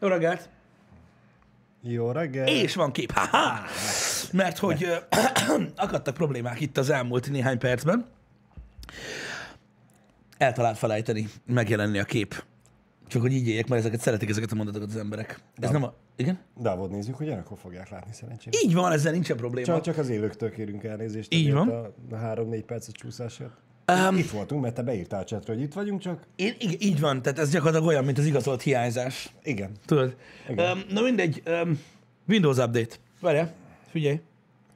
Jó reggelt! Jó reggel. És van kép. Haha! Mert hogy akadtak problémák itt az elmúlt néhány percben. Eltalált felejteni, megjelenni a kép. Csak hogy így éljek, mert ezeket szeretik ezeket a mondatokat az emberek. Ez nem a... Igen? Dávod nézzük, hogy akkor fogják látni szerencsére. Így van, ezzel nincsen probléma. Csak, csak az élőktől kérünk elnézést. Így van. A három-négy perces csúszásért. Um, Itt voltunk, mert te beírtál a chatre, hogy itt vagyunk, csak én, így, így van, tehát ez gyakorlatilag olyan, mint az igazolt hiányzás. igen. Tudod? Igen. Um, na mindegy, um, Windows Update. Várjál, figyelj,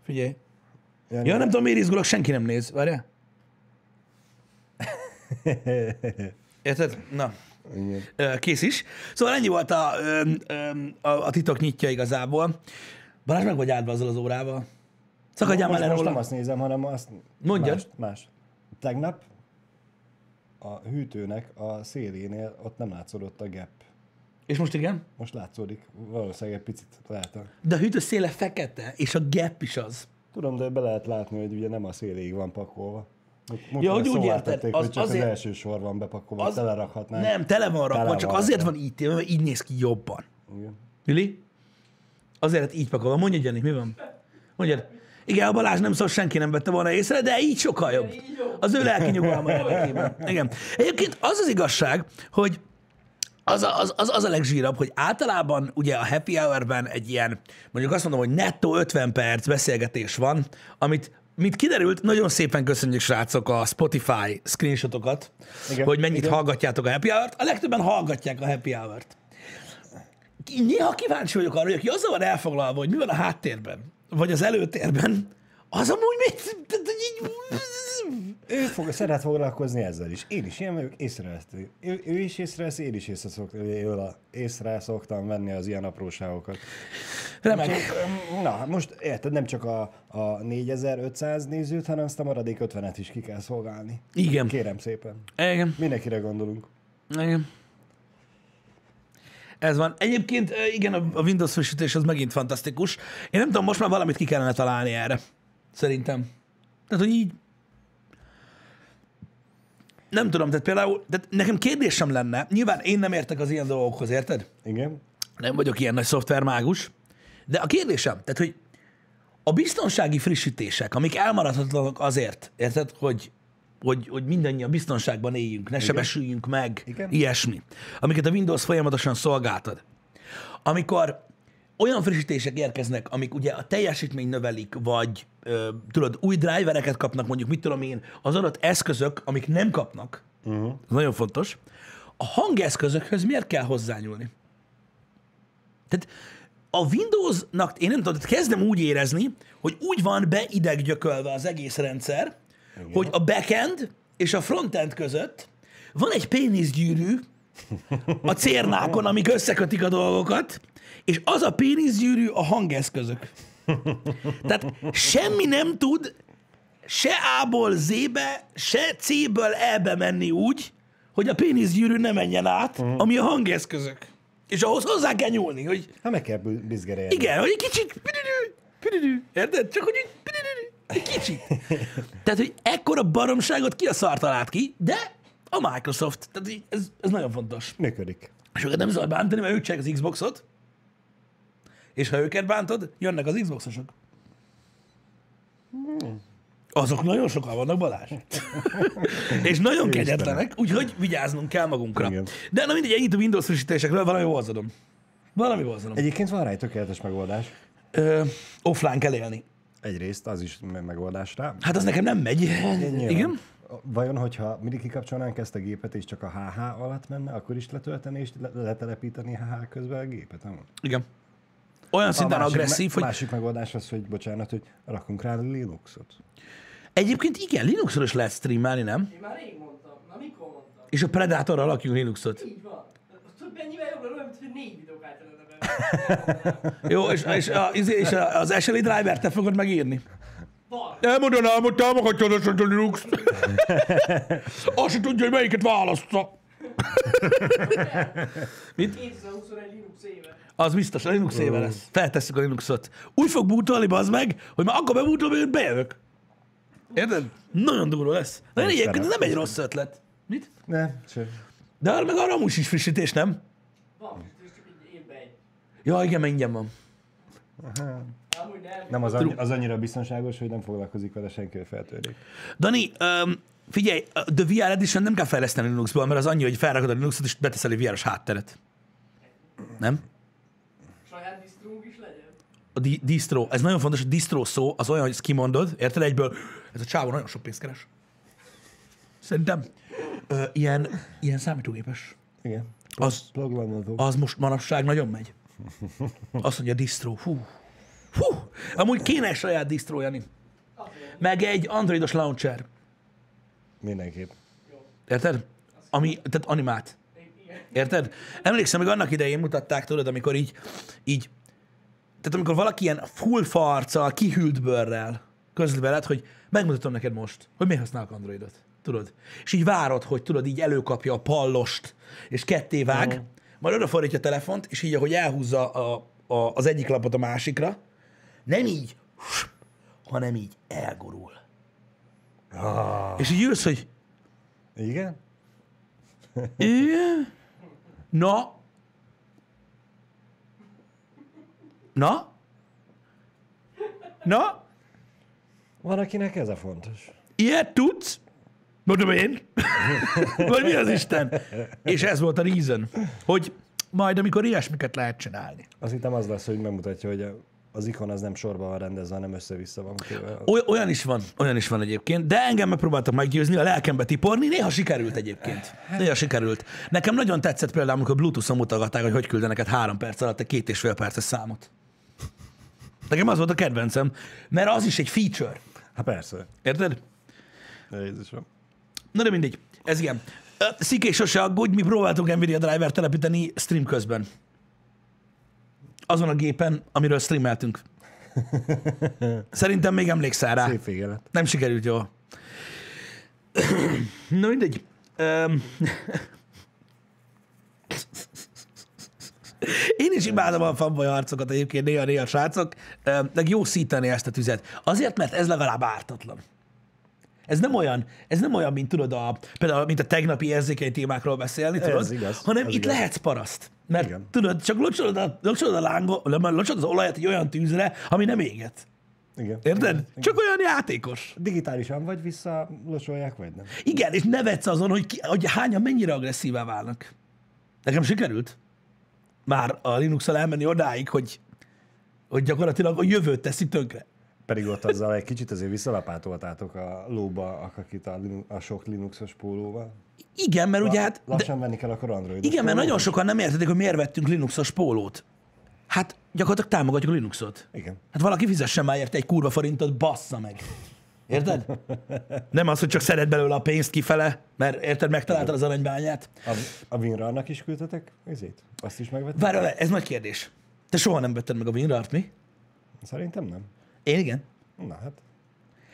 figyelj. Jani, Ja, nem tudom, miért izgulok, senki nem néz. Várjál. Érted? Na, Igen. Kész is. Szóval ennyi volt a, a, a titok nyitja igazából. Balázs meg vagy áldva azzal az órával? Szakadjál már le most nem azt nézem, hanem azt... Mondjad. Más, más. Tegnap a hűtőnek a szélénél ott nem látszódott a gap. És most igen? Most látszódik. Valószínűleg egy picit a- De a hűtő széle fekete, és a gap is az. Tudom, de be lehet látni, hogy ugye nem a széléig van pakolva. Mut- Ja, hogy úgy érted, az- hogy csak azért- az első sor van bepakolva, Az- telerakhatnánk. Nem, tele van rakva, Tele csak van azért rakva. van így mert így néz ki jobban. Igen. Jüli? Azért lett így pakolva. Mondja, Jani, mi van? Mondjad. Igen, a Balázs nem szól, senki nem vette volna észre, de így sokkal jobb. Az ő lelki nyugalma érdekében. Igen. Egyébként az az igazság, hogy az a, az, az, az a legzsírabb, hogy általában ugye a happy hour-ben egy ilyen, mondjuk azt mondom, hogy nettó 50 perc beszélgetés van, amit mint kiderült, nagyon szépen köszönjük, srácok, a Spotify screenshotokat, Igen, hogy mennyit igen. hallgatjátok a happy hour-t. A legtöbben hallgatják a happy hour-t. Néha kíváncsi vagyok arra, hogy aki azzal van elfoglalva, hogy mi van a háttérben, vagy az előtérben, az amúgy mit... Ő fog, szeret foglalkozni ezzel is. Én is ilyen vagyok, észreveszti. Ő, ő is észrevesz, én is észre, szok, észre szoktam venni az ilyen apróságokat. Remek. Na, most érted, nem csak a, a 4500 nézőt, hanem azt a maradék 50-et is ki kell szolgálni. Igen. Kérem szépen. Igen. Mindenkire gondolunk. Igen. Ez van. Egyébként igen, a a Windows frissítés az megint fantasztikus. Én nem tudom, most már valamit ki kellene találni erre. Szerintem. Tehát, hogy így... Nem tudom, tehát például, tehát nekem kérdésem lenne, nyilván én nem értek az ilyen dolgokhoz, érted? Igen? Nem vagyok ilyen nagy szoftvermágus, de a kérdésem, tehát, hogy a biztonsági frissítések, amik elmaradhatatlanok azért, érted, hogy, hogy, hogy mindannyian biztonságban éljünk, ne sebesüljünk meg, Igen. ilyesmi, amiket a Windows folyamatosan szolgáltad. Amikor olyan frissítések érkeznek, amik ugye a teljesítmény növelik, vagy ö, tudod, új drivereket kapnak, mondjuk, mit tudom én, az adott eszközök, amik nem kapnak, uh-huh. ez nagyon fontos, a hangeszközökhöz miért kell hozzányúlni? Tehát a Windowsnak, én nem tudom, tehát kezdem úgy érezni, hogy úgy van beideggyökölve az egész rendszer, Igen. hogy a backend és a frontend között van egy péniszgyűrű a cérnákon, amik összekötik a dolgokat, és az a péniszgyűrű a hangeszközök. Tehát semmi nem tud se A-ból Z-be, se C-ből E-be menni úgy, hogy a péniszgyűrű ne menjen át, ami a hangeszközök. És ahhoz hozzá kell nyúlni, hogy Hát meg kell bizgerelni. igen, hogy egy kicsit, érted? Csak hogy így, kicsit. Tehát, hogy ekkora baromságot ki a szar talált ki, de a Microsoft. Tehát ez, ez nagyon fontos. Működik. És őket nem szabad bántani, mert ők csinálják az Xboxot, és ha őket bántod, jönnek az Xboxosok. Azok nagyon sokan vannak, Balázs. és nagyon kegyetlenek, úgyhogy vigyáznunk kell magunkra. Igen. De na mindegy, ennyit a Windows frissítésekről, valami hozzadom. Valami hozzadom. Egyébként van rá egy tökéletes megoldás. Ö, offline kell élni. Egyrészt az is me- megoldás rá. Hát az nekem nem megy. Nyilván. Igen? Vajon, hogyha mindig kikapcsolnánk ezt a gépet, és csak a HH alatt menne, akkor is letölteni és le- letelepíteni HH közben a gépet? Nem? Igen. Olyan szinten másik, agresszív, me- hogy másik megoldás az, hogy bocsánat, hogy rakunk rá Linuxot. egyébként igen, Linuxról is lehet streamelni, nem? Én már rég mondtam. Na mikor mondtam? És a Predatorral lakjunk Linuxot. Így van. Tudod, mennyivel jobb lenne, olyan, mint hogy négy. Jó, és, és, a, izé- és a- az SLI driver te fogod megírni. Elmondanám, hogy támogatja az a Linux. Azt se tudja, hogy melyiket választja. Mit? 2021 Linux éve. Az biztos, a Linux éve lesz. Feltesszük a Linuxot. Úgy fog bootolni, bazd meg, hogy már akkor bebootolom, hogy bejövök. Érted? Nagyon durva lesz. De Nem egyébként ez nem egy rossz ötlet. Mit? Ne, sem. De arra meg arra amúgy is frissítés, nem? Van, és csak egy évben Ja, igen, mert ingyen van. Amúgy nem. Az, annyi, az annyira biztonságos, hogy nem foglalkozik vele senki, hogy feltörik. Dani, um, figyelj, a The VR Edition nem kell fejleszteni Linuxból, mert az annyi, hogy felrakod a Linuxot, és beteszel egy VR-os hátteret. Nem? Saját disztrunk is legyen. A di- distro, ez nagyon fontos, a distro szó az olyan, hogy ezt kimondod, érted egyből, ez a csávó nagyon sok pénzt keres. Szerintem ö, ilyen, ilyen számítógépes. Igen. Az, Programozó. az most manapság nagyon megy. Azt mondja, distro, hú. Hú, amúgy kéne egy saját distro, Jani. Meg egy androidos launcher. Mindenképp. Érted? Ami, tehát animát. Érted? Emlékszem, még annak idején mutatták, tudod, amikor így, így, tehát amikor valaki ilyen full farccal, kihűlt bőrrel közli veled, hogy megmutatom neked most, hogy miért használok Androidot. Tudod? És így várod, hogy tudod, így előkapja a pallost, és ketté vág, uh-huh. Majd odafordítja a telefont, és így, ahogy elhúzza a, a, az egyik lapot a másikra, nem így, hanem így elgurul. Ah, És így ülsz, hogy igen? Igen? Na? Na? Na? Van, akinek ez a fontos. Ilyet tudsz? Mondom én. Vagy mi az Isten? És ez volt a reason, hogy majd amikor ilyesmiket lehet csinálni. Azt hittem az lesz, hogy megmutatja, hogy az ikon az nem sorba van rendezve, hanem össze-vissza van. Oly- olyan is van, olyan is van egyébként, de engem megpróbáltak meggyőzni, a lelkembe tiporni, néha sikerült egyébként. Néha sikerült. Nekem nagyon tetszett például, amikor Bluetooth-on mutogatták, hogy hogy küldenek három perc alatt egy két és fél perces számot. Nekem az volt a kedvencem, mert az is egy feature. Hát persze. Érted? Jézusom. Na de mindegy. Ez ilyen. Ö, Sziké, sose aggódj, mi próbáltunk Nvidia driver telepíteni stream közben. Azon a gépen, amiről streameltünk. Szerintem még emlékszel rá. Szép vége lett. Nem sikerült jól. Na mindegy. Um, én is imádom a fanboy harcokat egyébként néha-néha, srácok. Meg jó szítani ezt a tüzet. Azért, mert ez legalább ártatlan. Ez nem olyan, ez nem olyan, mint tudod, a, például, mint a tegnapi érzékeny témákról beszélni, tudod, igaz, hanem ez itt igaz. lehetsz paraszt. Mert Igen. tudod, csak locsolod a, locsolod a lángot, locsolod az olajat egy olyan tűzre, ami nem éget. Igen. Érted? Igen. Csak olyan játékos. Digitálisan vagy vissza locsolják, vagy nem. Igen, és nevetsz azon, hogy, ki, hogy hányan mennyire agresszívá válnak. Nekem sikerült már a Linux-al elmenni odáig, hogy, hogy gyakorlatilag a jövőt teszi tönkre. Pedig ott azzal egy kicsit azért visszalapátoltátok a lóba, a, Linu- a sok Linuxos pólóval. Igen, mert ugye hát... De, Lassan venni kell akkor Android. igen, mert nagyon sokan nem értedik, hogy miért vettünk Linuxos pólót. Hát gyakorlatilag támogatjuk a Linuxot. Igen. Hát valaki fizessen már érte egy kurva forintot, bassza meg. Érted? Nem az, hogy csak szeret belőle a pénzt kifele, mert érted, megtaláltad az aranybányát. A, a WinRAR-nak is küldtetek ezét? Azt is megvettek? Várj, várj, ez nagy kérdés. Te soha nem vetted meg a WinRAR-t, mi? Szerintem nem. Én igen. Na hát.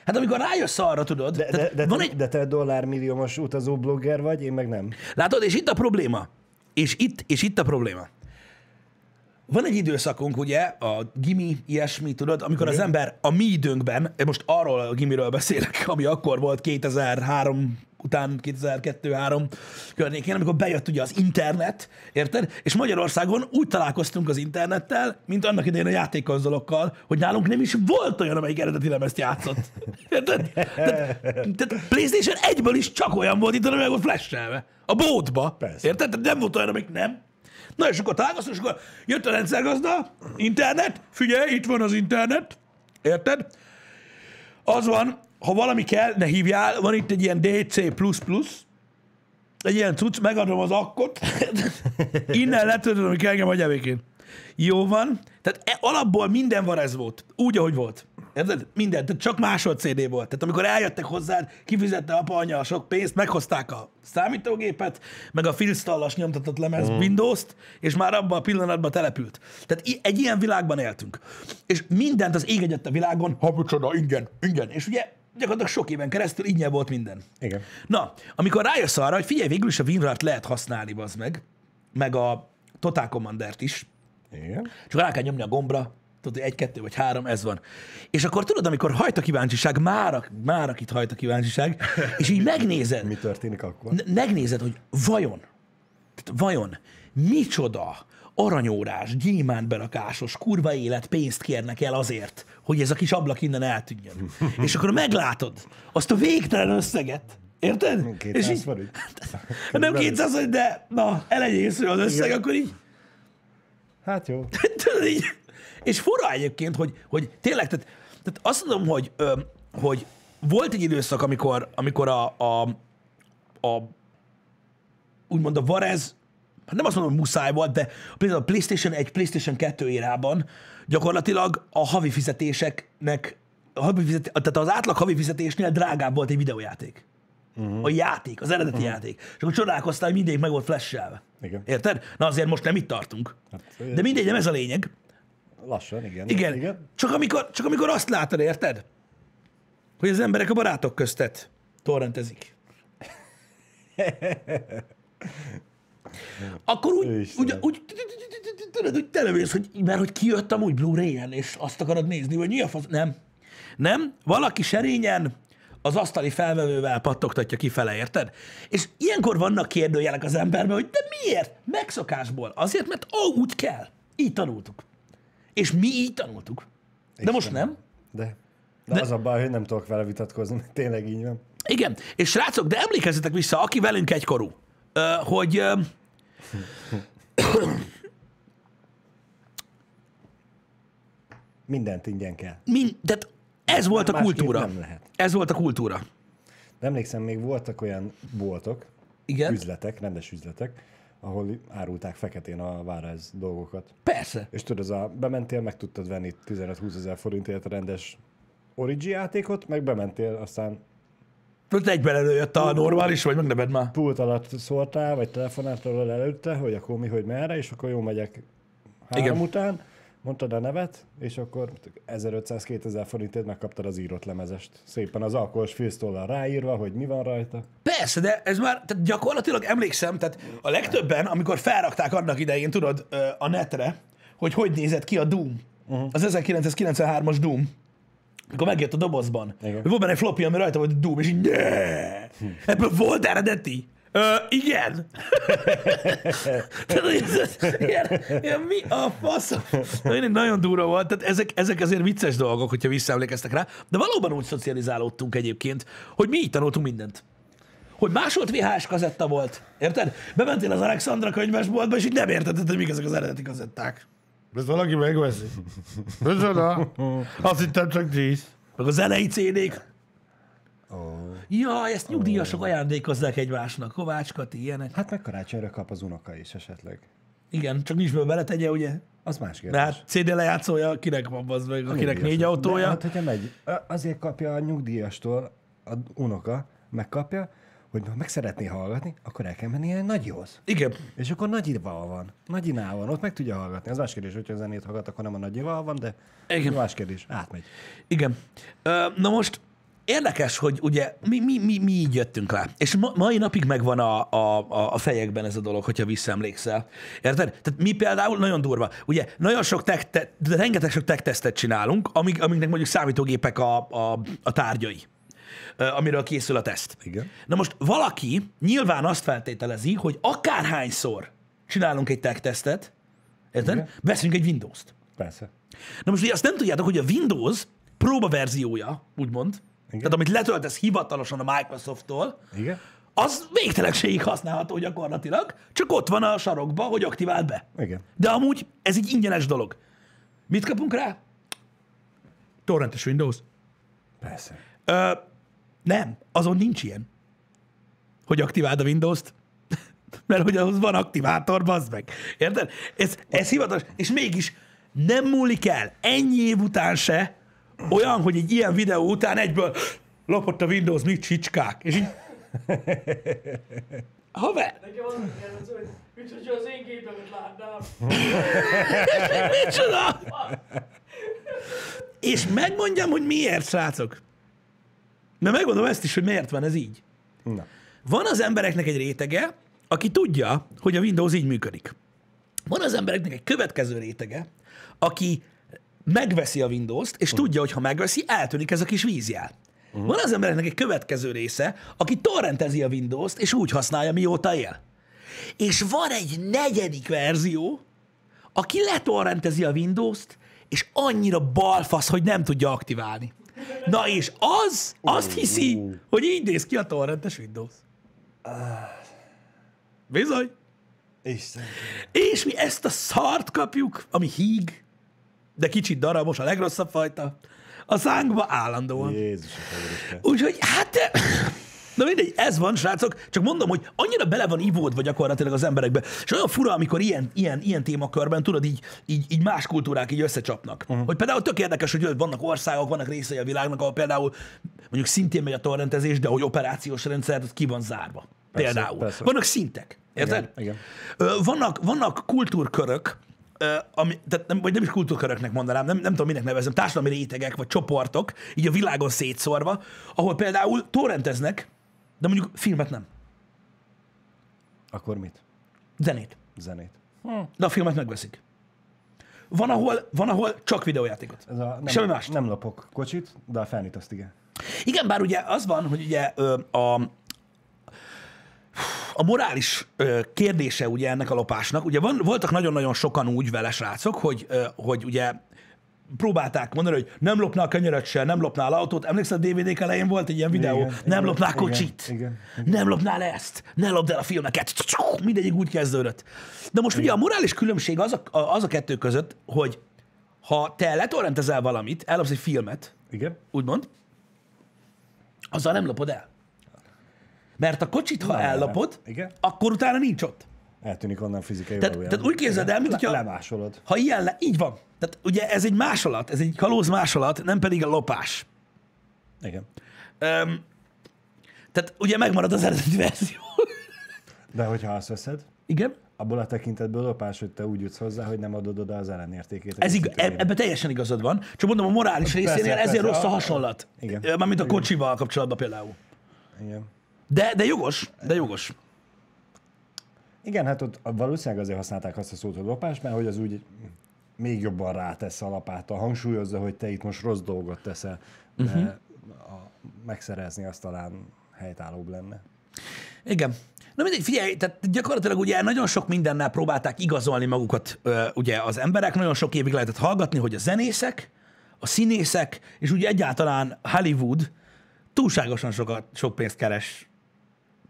Hát amikor rájössz arra, tudod, De, de, de, van te, egy, de te dollármilliómos utazó blogger vagy, én meg nem. látod, és itt a probléma. És itt, és itt a probléma. Van egy időszakunk, ugye, a gimi, ilyesmi, tudod, amikor az ember a mi időnkben, most arról a gimiről beszélek, ami akkor volt 2003 után 2002-3 környékén, amikor bejött ugye az internet, érted? És Magyarországon úgy találkoztunk az internettel, mint annak idején a játékkonzolokkal, hogy nálunk nem is volt olyan, amelyik eredeti lemezt játszott. Érted? Tehát, tehát PlayStation 1-ből is csak olyan volt itt, amely volt flashelve. A bótba. Persze. Érted? Tehát nem volt olyan, amelyik nem. Na és akkor találkoztunk, és akkor jött a rendszergazda, internet, figyelj, itt van az internet, érted? Az van, ha valami kell, ne hívjál, van itt egy ilyen DC++, egy ilyen cucc, megadom az akkot, innen letöltöd, ami kell engem a békén. Jó van, tehát e, alapból minden van ez volt, úgy, ahogy volt. Érted? Minden, tehát csak másod CD volt. Tehát amikor eljöttek hozzád, kifizette apa, anya a sok pénzt, meghozták a számítógépet, meg a filstallas nyomtatott lemez uh-huh. Windows-t, és már abban a pillanatban települt. Tehát i- egy ilyen világban éltünk. És mindent az ég egyet a világon, ha micsoda, ingyen, ingyen. És ugye gyakorlatilag sok éven keresztül ingyen volt minden. Igen. Na, amikor rájössz arra, hogy figyelj, végül is a WinRAR-t lehet használni, bazd meg, meg a Total Commandert is, Igen. csak rá kell nyomni a gombra, tudod, egy, kettő vagy három, ez van. És akkor tudod, amikor hajt a kíváncsiság, már, már akit hajt a kíváncsiság, és így megnézed, Mi történik akkor? megnézed, hogy vajon, tehát vajon micsoda aranyórás, gyémántberakásos, kurva élet pénzt kérnek el azért, hogy ez a kis ablak innen eltűnjön. És akkor meglátod azt a végtelen összeget, Érted? 200 forint. nem 200 forint, de na, elenyésző az összeg, Igen. akkor így, Hát jó. tudod így. És fura egyébként, hogy, hogy tényleg, tehát, tehát azt mondom, hogy, hogy volt egy időszak, amikor, amikor a, a, a úgymond a Varez, hát nem azt mondom, hogy muszáj volt, de például a PlayStation 1, PlayStation 2 érában gyakorlatilag a havi fizetéseknek, a havi fizet, tehát az átlag havi fizetésnél drágább volt egy videójáték. Uh-huh. A játék, az eredeti uh-huh. játék. És akkor csodálkoztál, hogy mindegyik meg volt flashelve. Igen. Érted? Na azért most nem itt tartunk. Hát, De mindegy, nem ez a lényeg. Lassan, igen. Igen. igen. Csak, amikor, csak amikor azt látod, érted? Hogy az emberek a barátok köztet torrentezik. Akkor úgy, úgy, úgy, tudod, úgy telemész, hogy mert hogy kijött amúgy Blu-ray-en, és azt akarod nézni, vagy mi a fasz... Nem. Nem. Valaki serényen az asztali felvevővel pattogtatja kifele, érted? És ilyenkor vannak kérdőjelek az emberben, hogy de miért? Megszokásból. Azért, mert ó, úgy kell. Így tanultuk. És mi így tanultuk. De most nem. De, de, De- az a baj, hogy nem tudok vele vitatkozni, mert tényleg így van. Igen, és srácok, de emlékezzetek vissza, aki velünk egykorú, hogy Mindent ingyen kell. mind, tehát ez volt a kultúra. nem lehet. Ez volt a kultúra. De emlékszem, még voltak olyan boltok, Igen, üzletek, rendes üzletek, ahol árulták feketén a váráz dolgokat. persze. És tudod, az a, bementél, meg tudtad venni 15-20 ezer forintért a rendes Origi játékot, meg bementél, aztán Ott egyben előjött a normális, vagy meg neved már. pult alatt szóltál, vagy telefonáltál előtte, hogy akkor mi, hogy merre, és akkor jó megyek három Igen. Után, mondtad a nevet, és akkor 1500-2000 forintért megkaptad az írott lemezest. Szépen az alkohols filztollal ráírva, hogy mi van rajta. Persze, de ez már, tehát gyakorlatilag emlékszem, tehát a legtöbben, amikor felrakták annak idején, tudod, a netre, hogy hogy nézett ki a Doom, uh-huh. az 1993-as Doom, amikor megjött a dobozban, Igen. volt benne egy floppy, ami rajta volt Doom, és így ne! Ebből volt eredeti? Ö, igen. Tehát, ez, ez, ilyen, ilyen, mi a fasz? Nagyon, nagyon durva volt, tehát ezek, ezek azért vicces dolgok, hogyha visszaemlékeztek rá, de valóban úgy szocializálódtunk egyébként, hogy mi így tanultunk mindent hogy másolt VHS kazetta volt. Érted? Bementél az Alexandra könyvesboltba, és így nem értetted, hogy mik ezek az eredeti kazetták. Ez valaki megveszi. Micsoda? Azt hittem csak 10. Meg a zenei CD-k. Oh. Ja, ezt nyugdíjasok ajándékozzák egymásnak. Kovács Kati, ilyenek. Hát meg karácsonyra kap az unoka is esetleg. Igen, csak nincs bele beletegye, ugye? Az más kérdés. De hát CD lejátszója, kinek van az meg, akinek Nyugdíjas. négy De autója. hát, hogyha megy, azért kapja a nyugdíjastól a unoka, megkapja, hogy ha meg szeretné hallgatni, akkor el kell menni egy nagyhoz. Igen. És akkor nagyival van. Nagyinál van, ott meg tudja hallgatni. Az más kérdés, hogyha zenét hallgat, akkor nem a nagyival van, de Igen. más kérdés, átmegy. Igen. Na most érdekes, hogy ugye mi, mi, mi, mi így jöttünk rá. És ma, mai napig megvan a, a, a- fejekben ez a dolog, hogyha visszaemlékszel. Érted? Tehát mi például nagyon durva. Ugye nagyon sok tech, te, rengeteg sok tech tesztet csinálunk, amik, amiknek mondjuk számítógépek a, a, a tárgyai, amiről készül a teszt. Igen. Na most valaki nyilván azt feltételezi, hogy akárhányszor csinálunk egy tech tesztet, érted? Igen. Veszünk egy Windows-t. Persze. Na most ugye azt nem tudjátok, hogy a Windows próba verziója, úgymond, Igen. tehát amit letöltesz hivatalosan a Microsofttól, Igen? az végtelenségig használható gyakorlatilag, csak ott van a sarokba, hogy aktiváld be. Igen. De amúgy ez egy ingyenes dolog. Mit kapunk rá? Torrentes Windows. Persze. Ö, nem, azon nincs ilyen, hogy aktiváld a Windows-t. Mert hogy ahhoz van aktivátor, bazd meg. Érted? Ez, ez hivatalos, és mégis nem múlik el ennyi év után se olyan, hogy egy ilyen videó után egyből lopott a Windows, mit csicskák. És így... Haver, Nekem az hogy hogyha az én gépemet látnám. micsoda? És megmondjam, hogy miért, srácok. Mert megmondom ezt is, hogy miért van ez így. Na. Van az embereknek egy rétege, aki tudja, hogy a Windows így működik. Van az embereknek egy következő rétege, aki megveszi a Windows-t, és tudja, hogy ha megveszi, eltűnik ez a kis vízjel. Van az embereknek egy következő része, aki torrentezi a Windows-t, és úgy használja, mióta él. És van egy negyedik verzió, aki letorrentezi a Windows-t, és annyira balfasz, hogy nem tudja aktiválni. Na és az, azt hiszi, hogy így néz ki a torrentes Windows. Bizony. Isten. És mi ezt a szart kapjuk, ami híg, de kicsit darabos, a legrosszabb fajta, a szánkba állandóan. Jézus, Úgyhogy hát, na mindegy, ez van, srácok, csak mondom, hogy annyira bele van ivódva gyakorlatilag az emberekbe, és olyan fura, amikor ilyen, ilyen, ilyen témakörben, tudod, így, így, így más kultúrák így összecsapnak. Uh-huh. Hogy például tök érdekes, hogy vannak országok, vannak részei a világnak, ahol például mondjuk szintén megy a torrentezés, de hogy operációs rendszer, az ki van zárva. Persze, például. persze. Vannak szintek. Érted? Igen, igen. Vannak, vannak kultúrkörök, ami, tehát nem, vagy nem is kultúrköröknek mondanám, nem, nem tudom, minek nevezem, társadalmi rétegek vagy csoportok, így a világon szétszórva, ahol például torrenteznek, de mondjuk filmet nem, Akkor mit? zenét. Zenét. De a filmet megveszik. Van, ahol, van, ahol csak videójátékot. Ez a, nem, Semmi mást. Nem lopok kocsit, de a felnit azt igen. Igen, bár ugye az van, hogy ugye ö, a, a morális ö, kérdése ugye ennek a lopásnak, ugye van, voltak nagyon-nagyon sokan úgy vele srácok, hogy, ö, hogy ugye próbálták mondani, hogy nem lopnál kenyeret se, nem lopnál autót. Emlékszel, a DVD-k elején volt egy ilyen videó, Igen, nem igen, lopnál igen, kocsit, igen, nem lopnál ezt, ne lopd el a filmeket. Mindegyik úgy kezdődött. De most ugye a morális különbség az a, az a kettő között, hogy ha te letorrentezel valamit, ellopsz egy filmet, Igen? úgymond, azzal nem lopod el. Mert a kocsit, ha Na, ellopod, igen. akkor utána nincs ott. Eltűnik onnan fizikai Tehát- valójában. tehát úgy képzeld el, mint Le- hogyha- Lemásolod. Ha ilyen le, így van. Tehát ugye ez egy másolat, ez egy kalóz másolat, nem pedig a lopás. Igen. Öm, tehát ugye megmarad az eredeti verzió. De hogyha azt veszed, Igen. abból a tekintetből lopás, hogy te úgy jutsz hozzá, hogy nem adod oda az ellenértékét. Ez ig- eb- ebben teljesen igazad van. Csak mondom, a morális Persze, részénél ezért persze. rossz a hasonlat. igen. Mármint a kocsival kapcsolatban például. Igen. De, de jogos, de jogos. Igen, hát ott valószínűleg azért használták azt a szót, hogy lopás, mert hogy az úgy még jobban rátesz a lapáttal, hangsúlyozza, hogy te itt most rossz dolgot teszel, de uh-huh. a, megszerezni azt talán helytállóbb lenne. Igen. Na mindegy, figyelj, tehát gyakorlatilag ugye nagyon sok mindennel próbálták igazolni magukat ö, ugye az emberek, nagyon sok évig lehetett hallgatni, hogy a zenészek, a színészek, és ugye egyáltalán Hollywood túlságosan sokat, sok pénzt keres.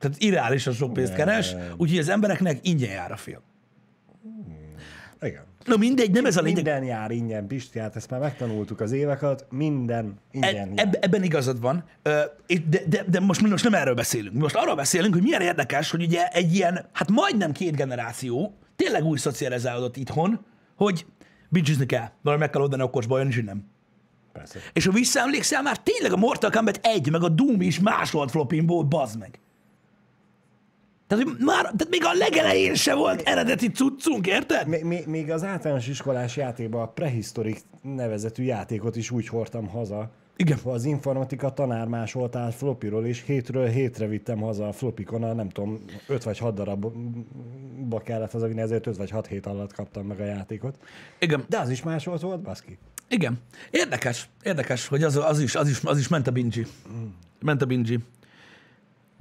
Tehát irreálisan sok pénzt keres, úgyhogy az embereknek ingyen jár a film. Igen. Na mindegy, nem ez a lényeg. Minden jár ingyen, Pisti, hát ezt már megtanultuk az éveket, minden ingyen E- jár. eb- ebben igazad van, de, de, de most, most nem erről beszélünk. Most arról beszélünk, hogy milyen érdekes, hogy ugye egy ilyen, hát majdnem két generáció tényleg úgy szocializálódott itthon, hogy bincsizni kell, valami meg kell oldani a okosba, olyan is, hogy nem. Persze. És ha visszaemlékszel, már tényleg a Mortal Kombat 1, meg a Doom is másolt flopin volt, bazd meg. Tehát, hogy már, tehát még a legelején se volt eredeti cuccunk, érted? Még, még, még az általános iskolás játékban a prehisztorik nevezetű játékot is úgy hordtam haza, Igen. Az informatika tanár másolt át flopiról, és hétről hétre vittem haza a flopikon, a nem tudom, 5 vagy 6 darabba kellett hazavinni, ezért 5 vagy 6 hét alatt kaptam meg a játékot. Igen. De az is másolt volt, baszki. Igen. Érdekes, érdekes, hogy az, az, is, az, is, az is ment a bingi. Ment a bingi.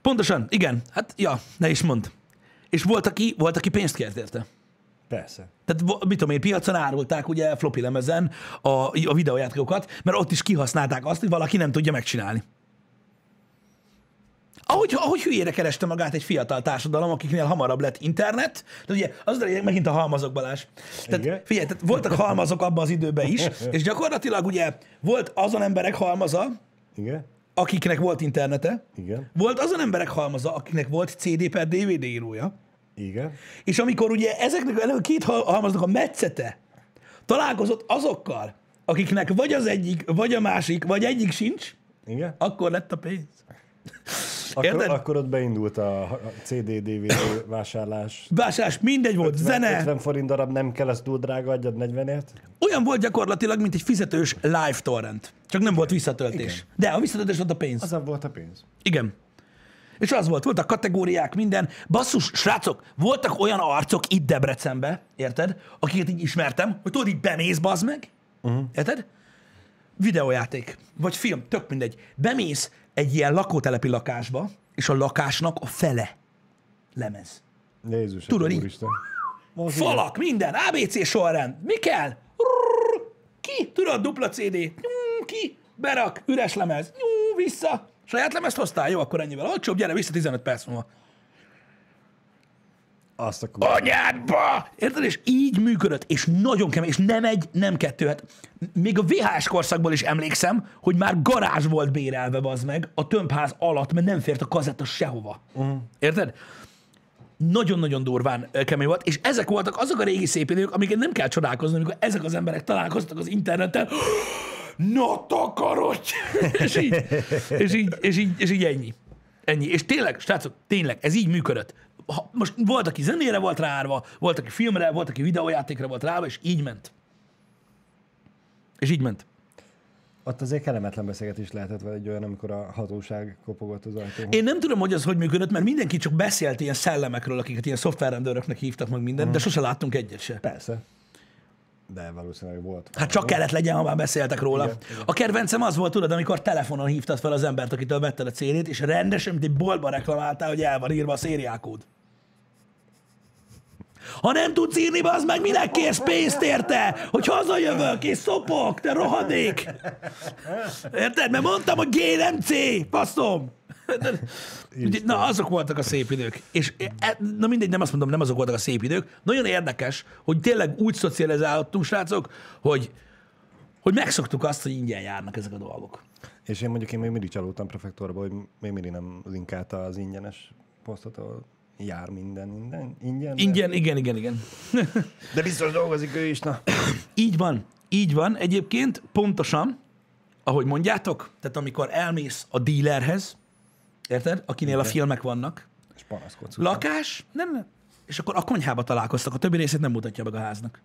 Pontosan, igen. Hát, ja, ne is mond. És volt, aki, volt, aki pénzt kért érte. Persze. Tehát mit tudom én, piacon árulták ugye floppy lemezen a, a videójátékokat, mert ott is kihasználták azt, hogy valaki nem tudja megcsinálni. Ahogy, ahogy hülyére kereste magát egy fiatal társadalom, akiknél hamarabb lett internet, de ugye az lényeg megint a halmazok, Balázs. Tehát, Igen. figyelj, tehát voltak halmazok abban az időben is, és gyakorlatilag ugye volt azon emberek halmaza, Igen? Akiknek volt internete, Igen? volt azon emberek halmaza, akiknek volt CD per DVD írója, Igen? és amikor ugye ezeknek a két hal- halmaznak a metszete találkozott azokkal, akiknek vagy az egyik, vagy a másik, vagy egyik sincs, Igen? akkor lett a pénz. Akkor, Érted? akkor ott beindult a a CD, DVD vásárlás. Vásárlás, mindegy volt, zene. 50 forint darab nem kell, ez túl drága, adjad 40-ért. Olyan volt gyakorlatilag, mint egy fizetős live torrent. Csak nem volt visszatöltés. Igen. De a visszatöltés volt a pénz. Az volt a pénz. Igen. És az volt, voltak kategóriák, minden. Basszus, srácok, voltak olyan arcok itt Debrecenbe, érted? Akiket így ismertem, hogy tudod, így bemész, bazd meg, uh-huh. érted? Videójáték, vagy film, tök mindegy. Bemész egy ilyen lakótelepi lakásba, és a lakásnak a fele lemez. Jézus, Tudod, így? falak, minden, ABC sorrend. Mi kell? Ki? Tudod, dupla CD. Nyú, Ki? Berak, üres lemez. Nyú, vissza. Saját lemezt hoztál? Jó, akkor ennyivel olcsóbb, gyere vissza 15 perc múlva. Azt akkor... anyádba! Érted? És így működött, és nagyon kemény, és nem egy, nem kettő. Hát még a VHS korszakból is emlékszem, hogy már garázs volt bérelve az meg a tömbház alatt, mert nem fért a kazetta sehova. Uh-huh. Érted? Nagyon-nagyon durván kemény volt, és ezek voltak azok a régi szép idők, amiket nem kell csodálkozni, amikor ezek az emberek találkoztak az interneten, na takarodj! és, így, és, így, és, így, és így ennyi. Ennyi. És tényleg, srácok, tényleg, ez így működött. Ha, most volt, aki zenére volt ráárva, volt, aki filmre, volt, aki videójátékra volt ráárva, és így ment. És így ment. Ott azért kellemetlen beszélgetés lehetett vele egy olyan, amikor a hatóság kopogott az ajtón. Én nem tudom, hogy az hogy működött, mert mindenki csak beszélt ilyen szellemekről, akiket ilyen szoftverrendőröknek hívtak meg minden, de sose láttunk egyet se. Persze. De valószínűleg volt. Hát csak kellett legyen, ha már beszéltek róla. A kedvencem az volt, tudod, amikor telefonon hívtad fel az embert, akitől vetted a CD-t, és rendesen, mint egy boltban reklamáltál, hogy el van írva a szériákód. Ha nem tudsz írni, az meg minek kérsz pénzt érte? Hogy hazajövök és szopok, te rohadék! Érted? Mert mondtam, hogy G nem C, passzom! Ugye, Na, azok voltak a szép idők. És e- na mindegy, nem azt mondom, nem azok voltak a szép idők. Nagyon érdekes, hogy tényleg úgy szocializálódtunk, srácok, hogy, hogy megszoktuk azt, hogy ingyen járnak ezek a dolgok. És én mondjuk én még mindig csalódtam prefektorba, hogy még mindig nem linkálta az ingyenes posztot, ahol jár minden, minden, ingyen. de- Ingyen, igen, igen, igen. De biztos dolgozik ő is, na. Így van, így van. Egyébként pontosan, ahogy mondjátok, tehát amikor elmész a dealerhez, érted? Akinél a filmek vannak, És panaszkodsz. lakás, nem, nem. És akkor a konyhába találkoztak, a többi részét nem mutatja meg a háznak.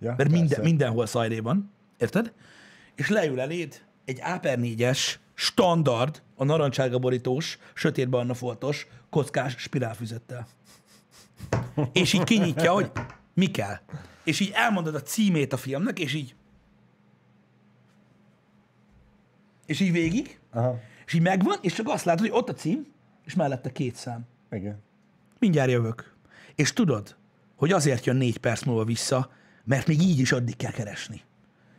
Ja, Mert minden, mindenhol szajré van, érted? És leül eléd egy Áper 4-es, standard, a narancsága borítós, sötétbarna foltos, kockás spirálfüzettel. És így kinyitja, hogy mi kell. És így elmondod a címét a filmnek, és így és így végig, Aha, és így megvan, és csak azt látod, hogy ott a cím, és mellette két szám. igen. Mindjárt jövök. És tudod, hogy azért jön négy perc múlva vissza, mert még így is addig kell keresni.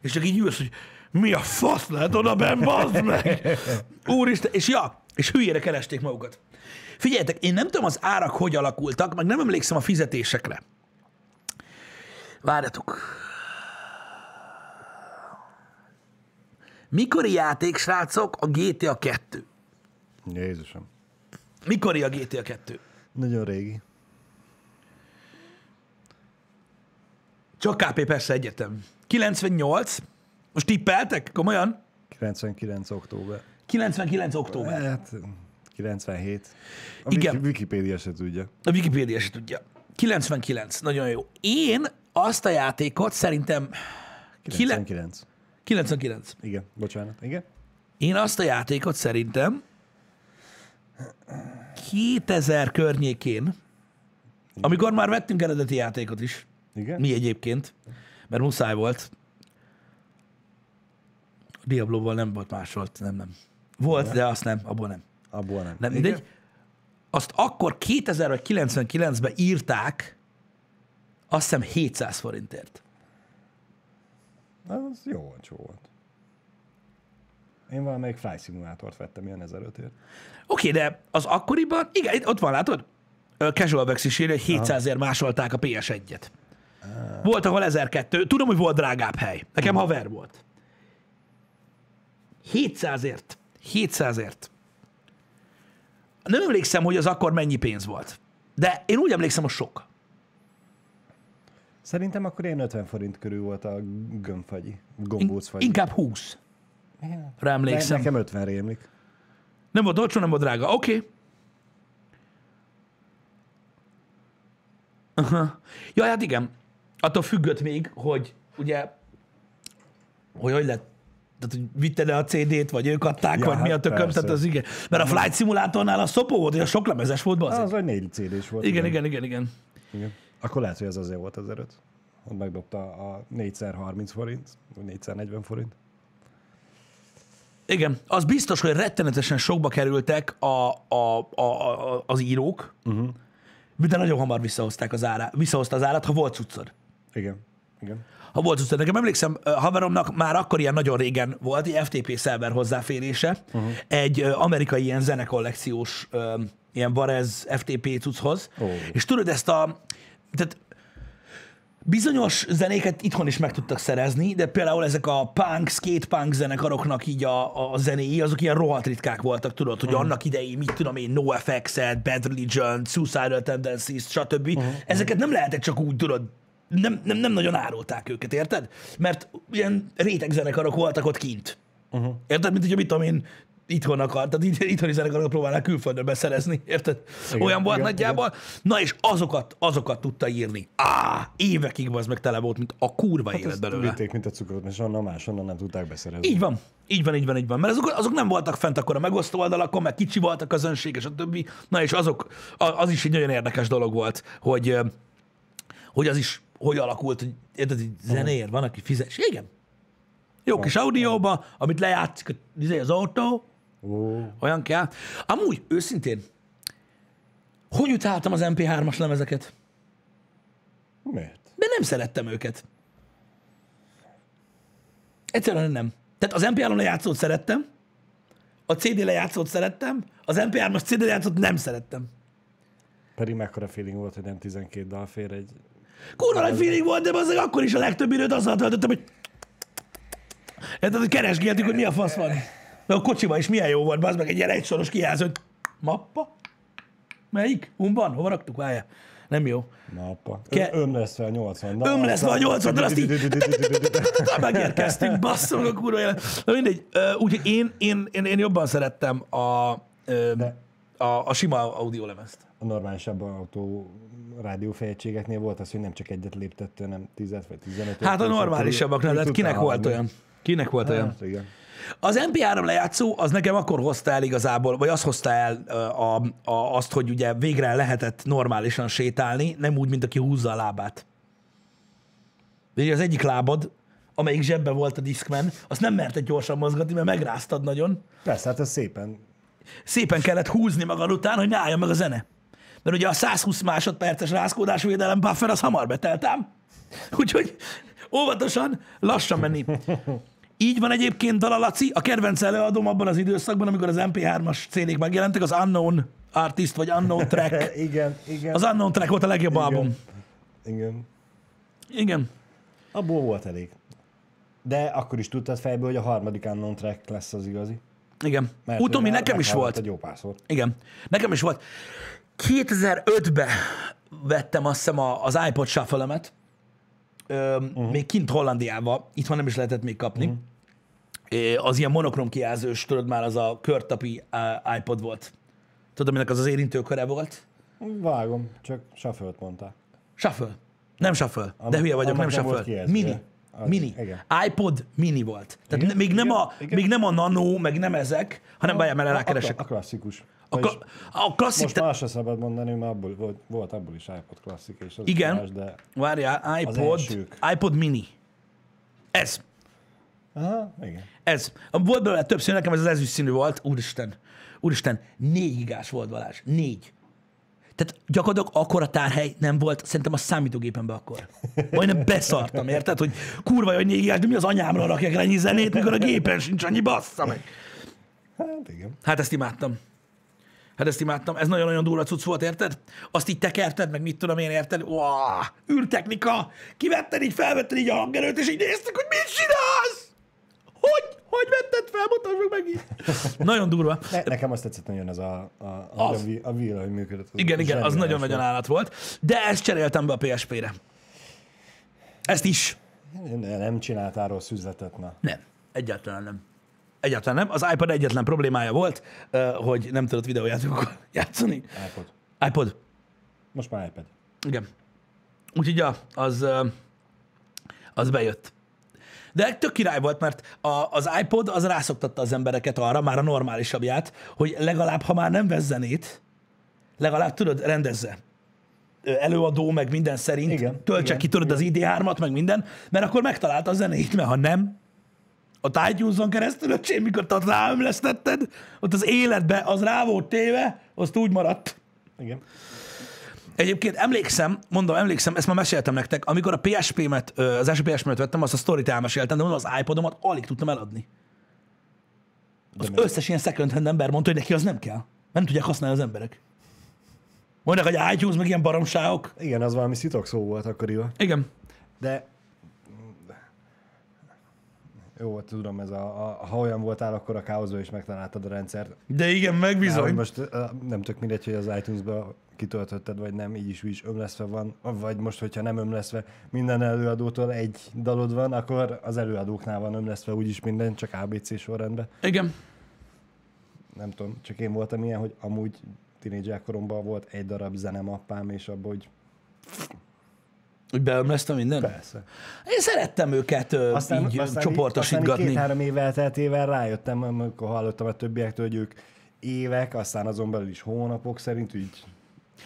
És csak így ülsz, hogy mi a fasz lehet oda benn, bazd meg! Úristen, és ja, és hülyére keresték magukat. Figyeljetek, én nem tudom az árak hogy alakultak, meg nem emlékszem a fizetésekre. Várjatok. Mikori játék, srácok, a GTA 2? Jézusom. Mikori a GTA 2? Nagyon régi. Csak KP persze egyetem. 98. Most tippeltek? Komolyan? 99. október. 99. október. Hát, 97. A Igen. Wiki- Wikipédia se tudja. A Wikipedia se tudja. 99. Nagyon jó. Én azt a játékot szerintem... Kile- 99. 99. Igen, bocsánat. Igen? Én azt a játékot szerintem 2000 környékén, amikor már vettünk eredeti játékot is, Igen? mi egyébként, mert muszáj volt. A Diablo-val nem volt másolt, nem, nem. Volt, de azt nem, abból nem. Abból nem. Nem mindegy. Azt akkor 2000 vagy 99-ben írták, azt hiszem 700 forintért. Az jó olcsó volt. Én valamelyik Fly szimulátort vettem ilyen 1005-ért. Oké, de az akkoriban, igen, ott van, látod? Casual Vex is írja, hogy 700-ért másolták a PS1-et. Volt, ahol 1002. Tudom, hogy volt drágább hely. Nekem haver volt. 700-ért. 700-ért. Nem emlékszem, hogy az akkor mennyi pénz volt. De én úgy emlékszem, hogy sok. Szerintem akkor ilyen 50 forint körül volt a gömbfagyi, gombócfagyi. inkább 20. Rá Ne, emlékszem. nekem 50 rémlik. Nem volt olcsó, nem volt drága. Oké. Okay. Aha. Ja, hát igen. Attól függött még, hogy ugye, hogy hogy lett, tehát, hogy vitted el a CD-t, vagy ők adták, Ja, vagy mi a hát tököm, persze. tehát az igen. Mert a Flight Simulatornál a szopó volt, és a sok lemezes volt, bazd. az vagy 4 CD-s volt. Igen, igen, igen, igen. igen. Akkor lehet, hogy az azért volt az erőt. Ott megdobta a 4x30 forint, vagy 4x40 forint. Igen, az biztos, hogy rettenetesen sokba kerültek a, a, a, a, az írók, uh-huh. de nagyon hamar visszahozták az árát, visszahozta az árat, ha volt cuccod. Igen. Igen. Ha volt cuccod. Nekem emlékszem, haveromnak már akkor ilyen nagyon régen volt egy FTP szerver hozzáférése, uh-huh. egy amerikai ilyen zenekollekciós ilyen Varez FTP cucchoz, Ó. és tudod ezt a, tehát bizonyos zenéket itthon is meg tudtak szerezni, de például ezek a punk, skate punk zenekaroknak így a, a zenéi, azok ilyen rohadt ritkák voltak, tudod, hogy annak idején, mit tudom én, NoFX-et, Bad Religion, Suicidal Tendencies, stb. Uh-huh. Ezeket nem lehetett csak úgy, tudod, nem, nem, nem nagyon árulták őket, érted? Mert ilyen réteg zenekarok voltak ott kint. Uh-huh. Érted? Mint hogyha mit tudom én, itthon akar, tehát itt- itthoni zenekarokat próbálnak külföldön beszerezni, érted? Igen, Olyan volt igen, nagyjából. Na és azokat, azokat tudta írni. Á, évekig az meg tele volt, mint a kurva Hát élet belőle. vitték, mint a cukrot, és onnan máshonnan nem tudták beszerezni. Így van. Így van, így van, így van. Mert azok, azok nem voltak fent akkor a megosztó oldalakon, meg kicsi volt a közönség, és a többi. Na és azok, az is egy nagyon érdekes dolog volt, hogy, hogy az is hogy alakult, hogy érted, hogy zenéért van, aki fizet. Igen. Jó kis audióba, amit lejátszik izé, az autó, Ó, olyan kell. Amúgy, őszintén, hogy utáltam az MP3-as lemezeket? miért? De nem szerettem őket. Egyszerűen nem. Tehát az MP3 lejátszót szerettem, a CD lejátszót szerettem, az MP3-as CD lejátszót nem szerettem. Pedig mekkora feeling volt, hogy nem 12 dal fér egy... Kurva nagy feeling volt, de az akkor is a legtöbb időt azzal töltöttem, hogy Érted, hogy keresgéltük, hogy mi a fasz van. De a kocsiban is milyen jó volt, az meg egy ilyen egysoros kijelző, hogy mappa? Melyik? Humban? Hova raktuk? Várjál. Nem jó. Nappa. Ke- Ömleszve a 80 dal. Ömleszve a 80 azt így megérkeztünk, basszom a kurva élet. Na mindegy, úgyhogy én, én, én, én jobban szerettem a, De a, a sima audiolemezt. A normálisabb autó rádiófejegységeknél volt az, hogy nem csak egyet léptettél, nem 10 vagy 15 Hát a normálisabbaknál, de hát kinek volt olyan? Kinek volt olyan? Hát, igen. Az MP3 lejátszó az nekem akkor hozta el igazából, vagy az hozta el a, a, azt, hogy ugye végre lehetett normálisan sétálni, nem úgy, mint aki húzza a lábát. Ugye az egyik lábad, amelyik zsebben volt a Discman, azt nem merted gyorsan mozgatni, mert megráztad nagyon. Persze, hát ez szépen Szépen kellett húzni magad után, hogy ne álljon meg a zene. Mert ugye a 120 másodperces rázkódás védelem buffer az hamar betelt ám. Úgyhogy óvatosan, lassan menni. Így van egyébként Dala Laci, a kedvenc előadóm abban az időszakban, amikor az MP3-as CD-k megjelentek, az Unknown Artist, vagy Unknown Track. igen, igen. Az Unknown Track volt a legjobb album. Igen. Igen. Abból volt elég. De akkor is tudtad fejből, hogy a harmadik Unknown Track lesz az igazi. Igen. Mert Utomi nekem is volt. meghallgattad Jó párszor. Igen. Nekem is volt. 2005-ben vettem azt hiszem a- az iPod shuffle-emet, uh-huh. még kint Hollandiába, itthon nem is lehetett még kapni. Uh-huh. Az ilyen monokrom kijelzős, tudod már, az a körtapi iPod volt. Tudod, aminek az az érintőköre volt? Vágom, csak shuffle-t mondtál. Shuffle. Nem shuffle, de Annak- hülye vagyok, nem shuffle. Mini. Az- Mini. igen. iPod mini volt. Tehát Igen, még, nem igen, a, igen. még nem a nano, meg nem ezek, hanem várjál, mert A, rákeresek. a klasszikus. A, kla- a klasszik, most már sem szabad mondani, mert abból, volt, volt abból is iPod klasszik, és az Igen. Más, de... Várjál, iPod, iPod mini. Ez. Aha, igen. Ez. Volt belőle több szín, nekem ez az ezüst színű volt. Úristen. Úristen, négy gigás volt Balázs. Négy. Tehát gyakorlatilag akkora tárhely nem volt, szerintem a számítógépemben akkor. Majdnem beszartam, érted? Hogy kurva, hogy négy gigás, de mi az anyámra rakják rá ennyi zenét, mikor a gépen sincs annyi bassza meg. Hát igen. Hát ezt imádtam. Hát ezt imádtam. Ez nagyon-nagyon durva cucc volt, érted? Azt így tekerted, meg mit tudom én, érted? Uá, űrtechnika! Kivetted így, felvetted így a hangerőt, és így néztük, hogy mit csinálsz! Hogy? Hogy vetted fel? Mutasd meg így. Nagyon durva. Ne, nekem azt tetszett nagyon ez a, a, a, Az. a, a hogy működött. Az Igen, igen, az nagyon-nagyon állat volt. De ezt cseréltem be a PSP-re. Ezt is. Ne, nem csináltál rossz üzletet, na. Nem. Egyáltalán nem. Egyáltalán nem. Az iPad egyetlen problémája volt, hogy nem tudott videójátékokkal játszani. iPod. iPod. Most már iPad. Igen. Úgyhogy ja, az, az bejött. De tök király volt, mert a, az iPod az rászoktatta az embereket arra, már a normálisabbját, hogy legalább, ha már nem vesz zenét, legalább tudod, rendezze. Előadó, meg minden szerint, Igen, töltse igen, ki tudod az ID3-at, meg minden, mert akkor megtalálta a zenét, mert ha nem, a iTunes-on keresztül, öcsém, mikor te ráömlesztetted, ott az életbe az rá volt téve, azt úgy maradt. Igen. Egyébként emlékszem, mondom, emlékszem, ezt már meséltem nektek, amikor a PSP-met, az első PSP-met vettem, azt a sztorit elmeséltem, de mondom, az iPodomat alig tudtam eladni. Az miért? összes ilyen second hand ember mondta, hogy neki az nem kell. Nem tudják használni az emberek. Mondják, hogy iTunes, meg ilyen baromságok. Igen, az valami szitok szó volt akkoriban. Igen. De jó, tudom, ez a, a, ha olyan voltál, akkor a káoszba is megtaláltad a rendszert. De igen, meg Már, bizony. hogy most nem tök mindegy, hogy az iTunes-ba kitöltötted, vagy nem, így is, úgy is ömlesztve van, vagy most, hogyha nem ömlesztve, minden előadótól egy dalod van, akkor az előadóknál van ömlesztve úgyis minden, csak ABC sorrendben. Igen. Nem tudom, csak én voltam ilyen, hogy amúgy tínédzser koromban volt egy darab zenemappám, és abból, hogy Úgy beömlesztem minden. persze. Én szerettem őket Aztán, így aztán csoportosítgatni. Aztán két-három év elteltével rájöttem, amikor hallottam a többiek, hogy ők évek, aztán azon belül is hónapok szerint így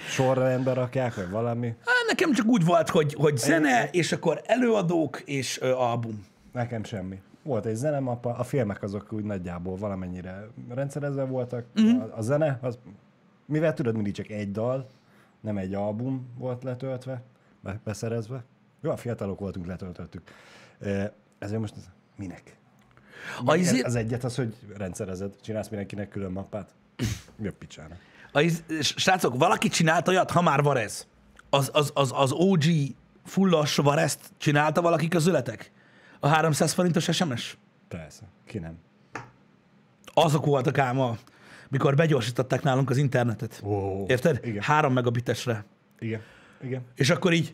sorrendbe rakják, vagy valami. Hát nekem csak úgy volt, hogy, hogy zene, és akkor előadók, és ö, album. Nekem semmi. Volt egy zenemappa, a filmek azok úgy nagyjából valamennyire rendszerezve voltak. Mhm. Uh-huh. A, a zene, az, mivel tudod, mindig csak egy dal, nem egy album volt letöltve, beszerezve. Jó, a fiatalok voltunk, letöltöttük. Ezért most minek? A, izé, az egyet az, hogy rendszerezed, csinálsz mindenkinek külön mappát. Mi a picsána? a, iz- srácok, valaki csinált olyat, ha már van ez. Az, az, az, az OG fullos vareszt csinálta valaki közületek? A 300 forintos SMS? Persze, ki nem. Azok voltak ám a, mikor begyorsították nálunk az internetet. Ó, Érted? Igen, Három megabitesre. igen, igen. És akkor így,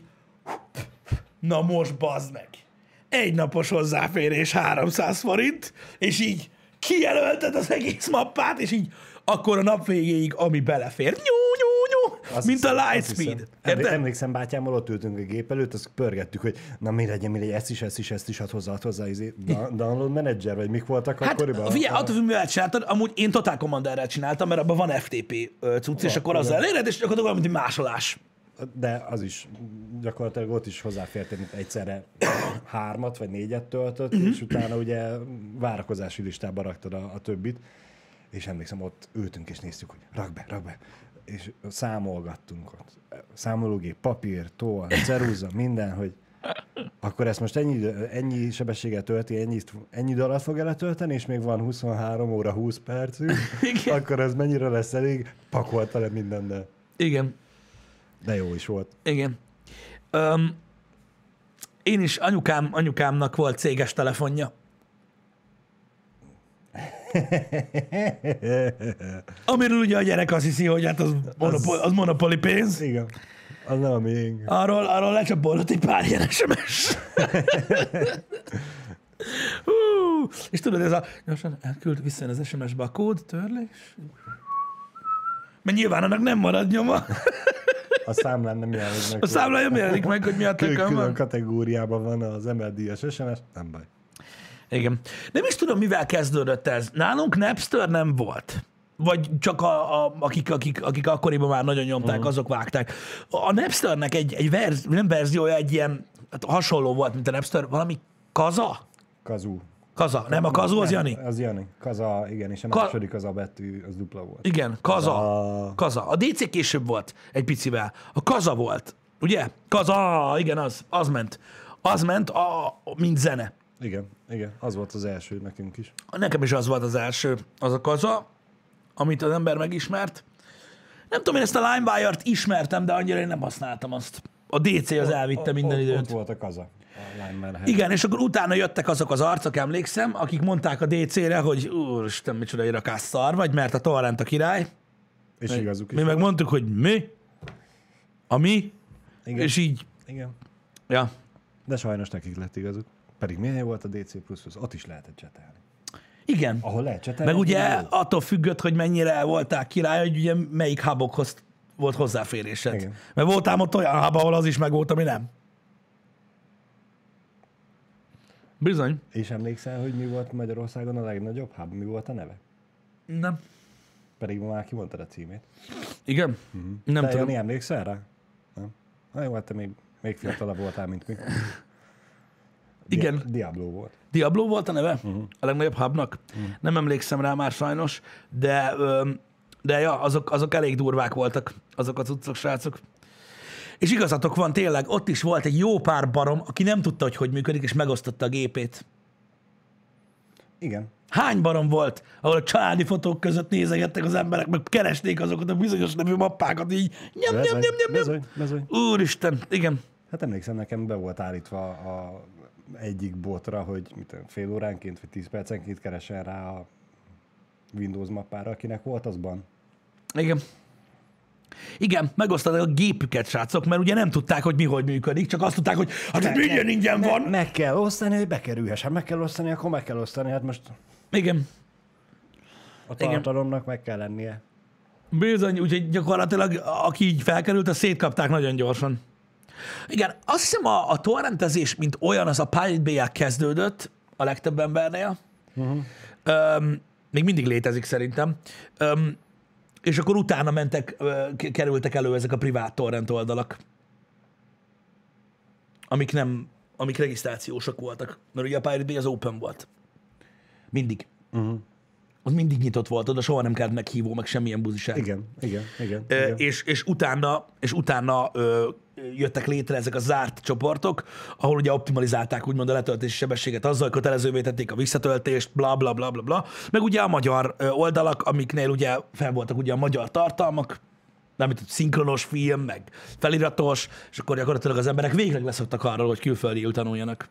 na most bazd meg. Egy napos hozzáférés 300 forint, és így kijelölted az egész mappát, és így akkor a nap végéig, ami belefér. Nyú, nyú, nyú, Azt mint a hiszem, azt Lightspeed. Érted? Emlékszem, bátyámmal ott ültünk a gép előtt, azt pörgettük, hogy na mi legyen, mi legyen, ezt is, ezt is, ezt is, ad hozzá, ad hozzá, izé, download manager, vagy mik voltak Hát akkoriban? figyelj, A- attól függ, mivel csináltad, amúgy én Total Commanderrel csináltam, mert abban van FTP cucc, és akkor az eléred, és gyakorlatilag olyan, mint egy másolás. De az is gyakorlatilag ott is hozzáfértél, mint egyszerre hármat vagy négyet töltött, uh-huh. és utána ugye várakozási listába raktad a, a többit, és emlékszem, ott ültünk és néztük, hogy rak be, rak be, és számolgattunk ott. Számológép, papír, toll, ceruza, minden, hogy akkor ezt most ennyi, ennyi sebességgel tölti, ennyi, ennyi idő alatt fogja letölteni, és még van 23 óra 20 percünk, akkor ez mennyire lesz elég? Pakolta le mindennel. Igen. De jó is volt. Igen. Um, én is, anyukám, anyukámnak volt céges telefonja. Amiről ugye a gyerek azt hiszi, hogy hát az, monopol, az monopoli pénz. Igen. Az nem a miénk. Arról, arról lecsapolott egy pár ilyen SMS. Hú, és tudod, ez a... Gyorsan elküld, visszajön az SMS-be a kód, törlés. Mert nyilván annak nem marad nyoma. A számlán nem jelenik meg. A számlája nem jelenik meg, hogy mi a tököm Külön van. kategóriában van az MLD-es SMS, nem baj. Igen. Nem is tudom, mivel kezdődött ez. Nálunk Napster nem volt. Vagy csak a, a, akik, akik, akik akkoriban már nagyon nyomták, uh-huh. azok vágták. A Napsternek egy, egy verz, nem verziója, egy ilyen hát hasonló volt, mint a Napster, valami kaza? Kazú. Kaza. Nem, a kazú az Nem, Jani? Az Jani. Kaza, igen, és a Ka- második az a betű, az dupla volt. Igen, kaza. A... Kaza. A DC később volt egy picivel. A kaza volt. Ugye? Kaza, igen, az. Az ment. Az ment, a, mint zene. Igen, igen, az volt az első nekünk is. Nekem is az volt az első, az a kaza, amit az ember megismert. Nem tudom, én ezt a LimeWire-t ismertem, de annyira én nem használtam azt. A DC az elvitte minden ott, időt. Ott volt a Kaza. Igen, és akkor utána jöttek azok az arcok, emlékszem, akik mondták a DC-re, hogy úristen, micsoda irakás szar vagy, mert a torrent a király. És igazuk is. Mi meg mondtuk, hogy mi? A mi? Igen. És így, Igen. ja. De sajnos nekik lett igazuk. Pedig milyen volt a DC++, ott is lehetett csetelni. Igen. Ahol lehet csetelni. Meg ugye jó. attól függött, hogy mennyire voltál király, hogy ugye melyik hubokhoz volt hozzáférésed. Igen. Mert voltál ott olyan hub, ahol az is meg volt, ami nem. Bizony. És emlékszel, hogy mi volt Magyarországon a legnagyobb hub? Mi volt a neve? Nem. Pedig ma már kimondtad a címét. Igen? Nem Te tudom. Jani, emlékszel rá? Nem? Na jó, hát te még, még fiatalabb voltál, mint mi. Igen. Diablo volt. Diablo volt a neve? Uh-huh. A legnagyobb hubnak? Uh-huh. Nem emlékszem rá már sajnos, de, de ja, azok, azok elég durvák voltak, azok a cuccok, srácok. És igazatok van, tényleg, ott is volt egy jó pár barom, aki nem tudta, hogy hogy működik, és megosztotta a gépét. Igen. Hány barom volt, ahol a családi fotók között nézegettek az emberek, meg keresték azokat a bizonyos nevű mappákat, így nyom, nyom, nyom, nyom, nyom. bezony, bezony. Úristen, igen. Hát emlékszem, nekem be volt állítva a egyik botra, hogy mit, fél óránként vagy 10 percenként keresen rá a Windows mappára, akinek volt azban. Igen. Igen, megosztották a gépüket, srácok, mert ugye nem tudták, hogy mi hogy működik, csak azt tudták, hogy hát itt minden ingyen van. Me- meg kell osztani, hogy bekerülhess. Hát meg kell osztani, akkor meg kell osztani. Hát most Igen. a tartalomnak meg kell lennie. Bizony, úgyhogy gyakorlatilag aki így felkerült, azt szétkapták nagyon gyorsan. Igen, azt hiszem a, a torrentezés, mint olyan, az a Pirate bay kezdődött a legtöbb embernél. Uh-huh. Öm, még mindig létezik szerintem. Öm, és akkor utána mentek, kerültek elő ezek a privát torrent oldalak, amik nem, amik regisztrációsak voltak. Mert ugye a Pirate Bay az open volt. Mindig. Uh-huh. Az mindig nyitott volt, oda soha nem kellett meghívó, meg semmilyen buziság. Igen, igen, igen. Ö, igen. és, és utána, és utána ö, jöttek létre ezek a zárt csoportok, ahol ugye optimalizálták úgymond a letöltési sebességet, azzal kötelezővé tették a visszatöltést, bla bla bla bla bla. Meg ugye a magyar oldalak, amiknél ugye fel voltak ugye a magyar tartalmak, nem mint szinkronos film, meg feliratos, és akkor gyakorlatilag az emberek végleg leszoktak arról, hogy külföldi tanuljanak.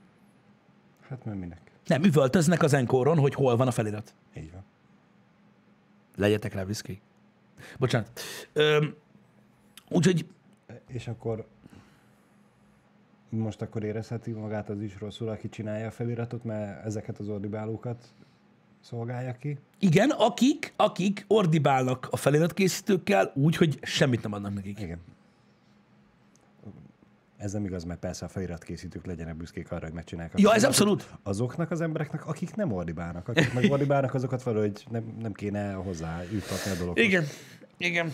Hát mert minek? Nem, üvöltöznek az enkoron, hogy hol van a felirat. Így van. Legyetek rá viszki. Bocsánat. Öm, úgyhogy És akkor most akkor érezheti magát az is rosszul, aki csinálja a feliratot, mert ezeket az ordibálókat szolgálja ki. Igen, akik, akik ordibálnak a feliratkészítőkkel úgy, hogy semmit nem adnak nekik. Igen. Ez nem igaz, mert persze a feliratkészítők legyenek büszkék arra, hogy megcsinálják. Ja, ez abszolút. Azoknak az embereknek, akik nem ordibálnak. Akik meg ordibálnak, azokat valahogy nem, nem kéne hozzá juttatni a dologhoz. Igen, igen,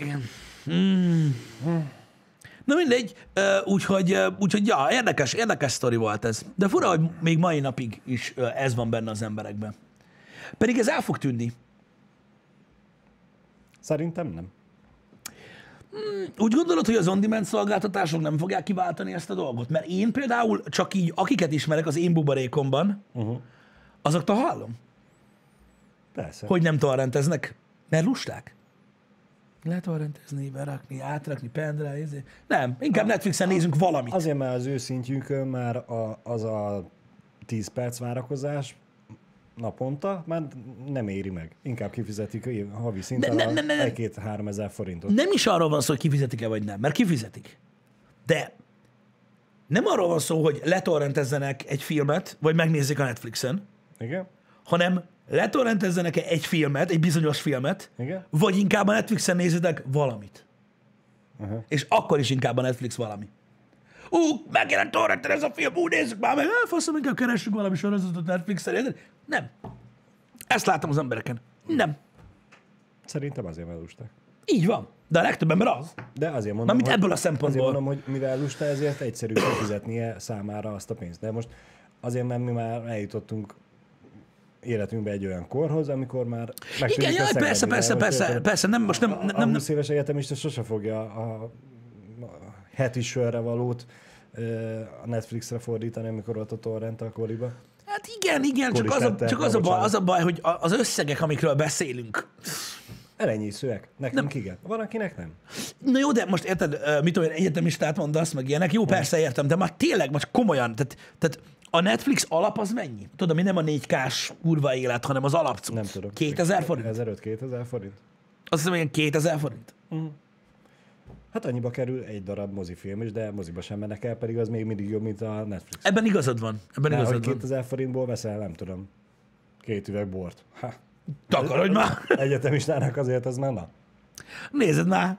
igen. Mm. Na mindegy, úgyhogy, úgyhogy ja, érdekes, érdekes sztori volt ez. De fura, hogy még mai napig is ez van benne az emberekben. Pedig ez el fog tűnni. Szerintem nem. Úgy gondolod, hogy az on-demand szolgáltatások nem fogják kiváltani ezt a dolgot? Mert én például csak így, akiket ismerek az én buborékomban, uh-huh. azoktól hallom, Persze. hogy nem torrenteznek, mert lusták. Letorrentezni, berakni, átrakni, pendrive, ezért. Nem, inkább Netflixen nézünk valamit. Azért, mert az ő szintjükön már a, az a 10 perc várakozás naponta már nem éri meg. Inkább kifizetik havi szinten ne- ne- ne- ne. 1-2-3 ezer forintot. Nem is arról van szó, hogy kifizetik-e vagy nem, mert kifizetik. De nem arról van szó, hogy letorrentezzenek egy filmet, vagy megnézzék a Netflixen, Igen? hanem letorrentezzenek egy filmet, egy bizonyos filmet, Igen? vagy inkább a Netflixen nézzetek valamit. Aha. És akkor is inkább a Netflix valami. Ú, megjelent torrenten ez a film, ú, nézzük már meg, hát faszom, inkább keressük valami sorozatot Netflixen. érted? Nem. Ezt látom az embereken. Nem. Szerintem azért, mert lusták. Így van. De a legtöbb ember az. De azért mondom, Mármint hogy, ebből a azért szempontból. mondom, hogy mivel lusta, ezért egyszerű kifizetnie számára azt a pénzt. De most azért, mert mi már eljutottunk életünkbe egy olyan korhoz, amikor már Igen, jaj, persze, persze, persze, persze, nem, most nem, nem, nem, 20 éves egyetemista sose fogja a heti sörre valót a Netflixre fordítani, amikor ott a torrent akkoriban. Hát igen, igen, csak az, a, csak az, a baj, az a baj, hogy a- az összegek, amikről beszélünk, Elenyészőek. Nekünk nem. igen. Van, akinek nem. Na jó, de most érted, mit én, egyetemistát mondasz, meg ilyenek, jó, persze értem, de már tényleg, most komolyan, tehát, tehát a Netflix alap az mennyi? Tudom, mi nem a 4K-s kurva élet, hanem az alapcucc. Nem tudom. 2000 forint? 1500-2000 forint. Azt hiszem, ilyen 2000 forint. Hát annyiba kerül egy darab mozifilm is, de moziba sem mennek el, pedig az még mindig jobb, mint a Netflix. Ebben igazad van. Ebben Már, igazad van. 2000 forintból veszel, nem tudom, két üveg bort. Ha. Takarodj már! Egyetemistának azért az már na. Nézed már,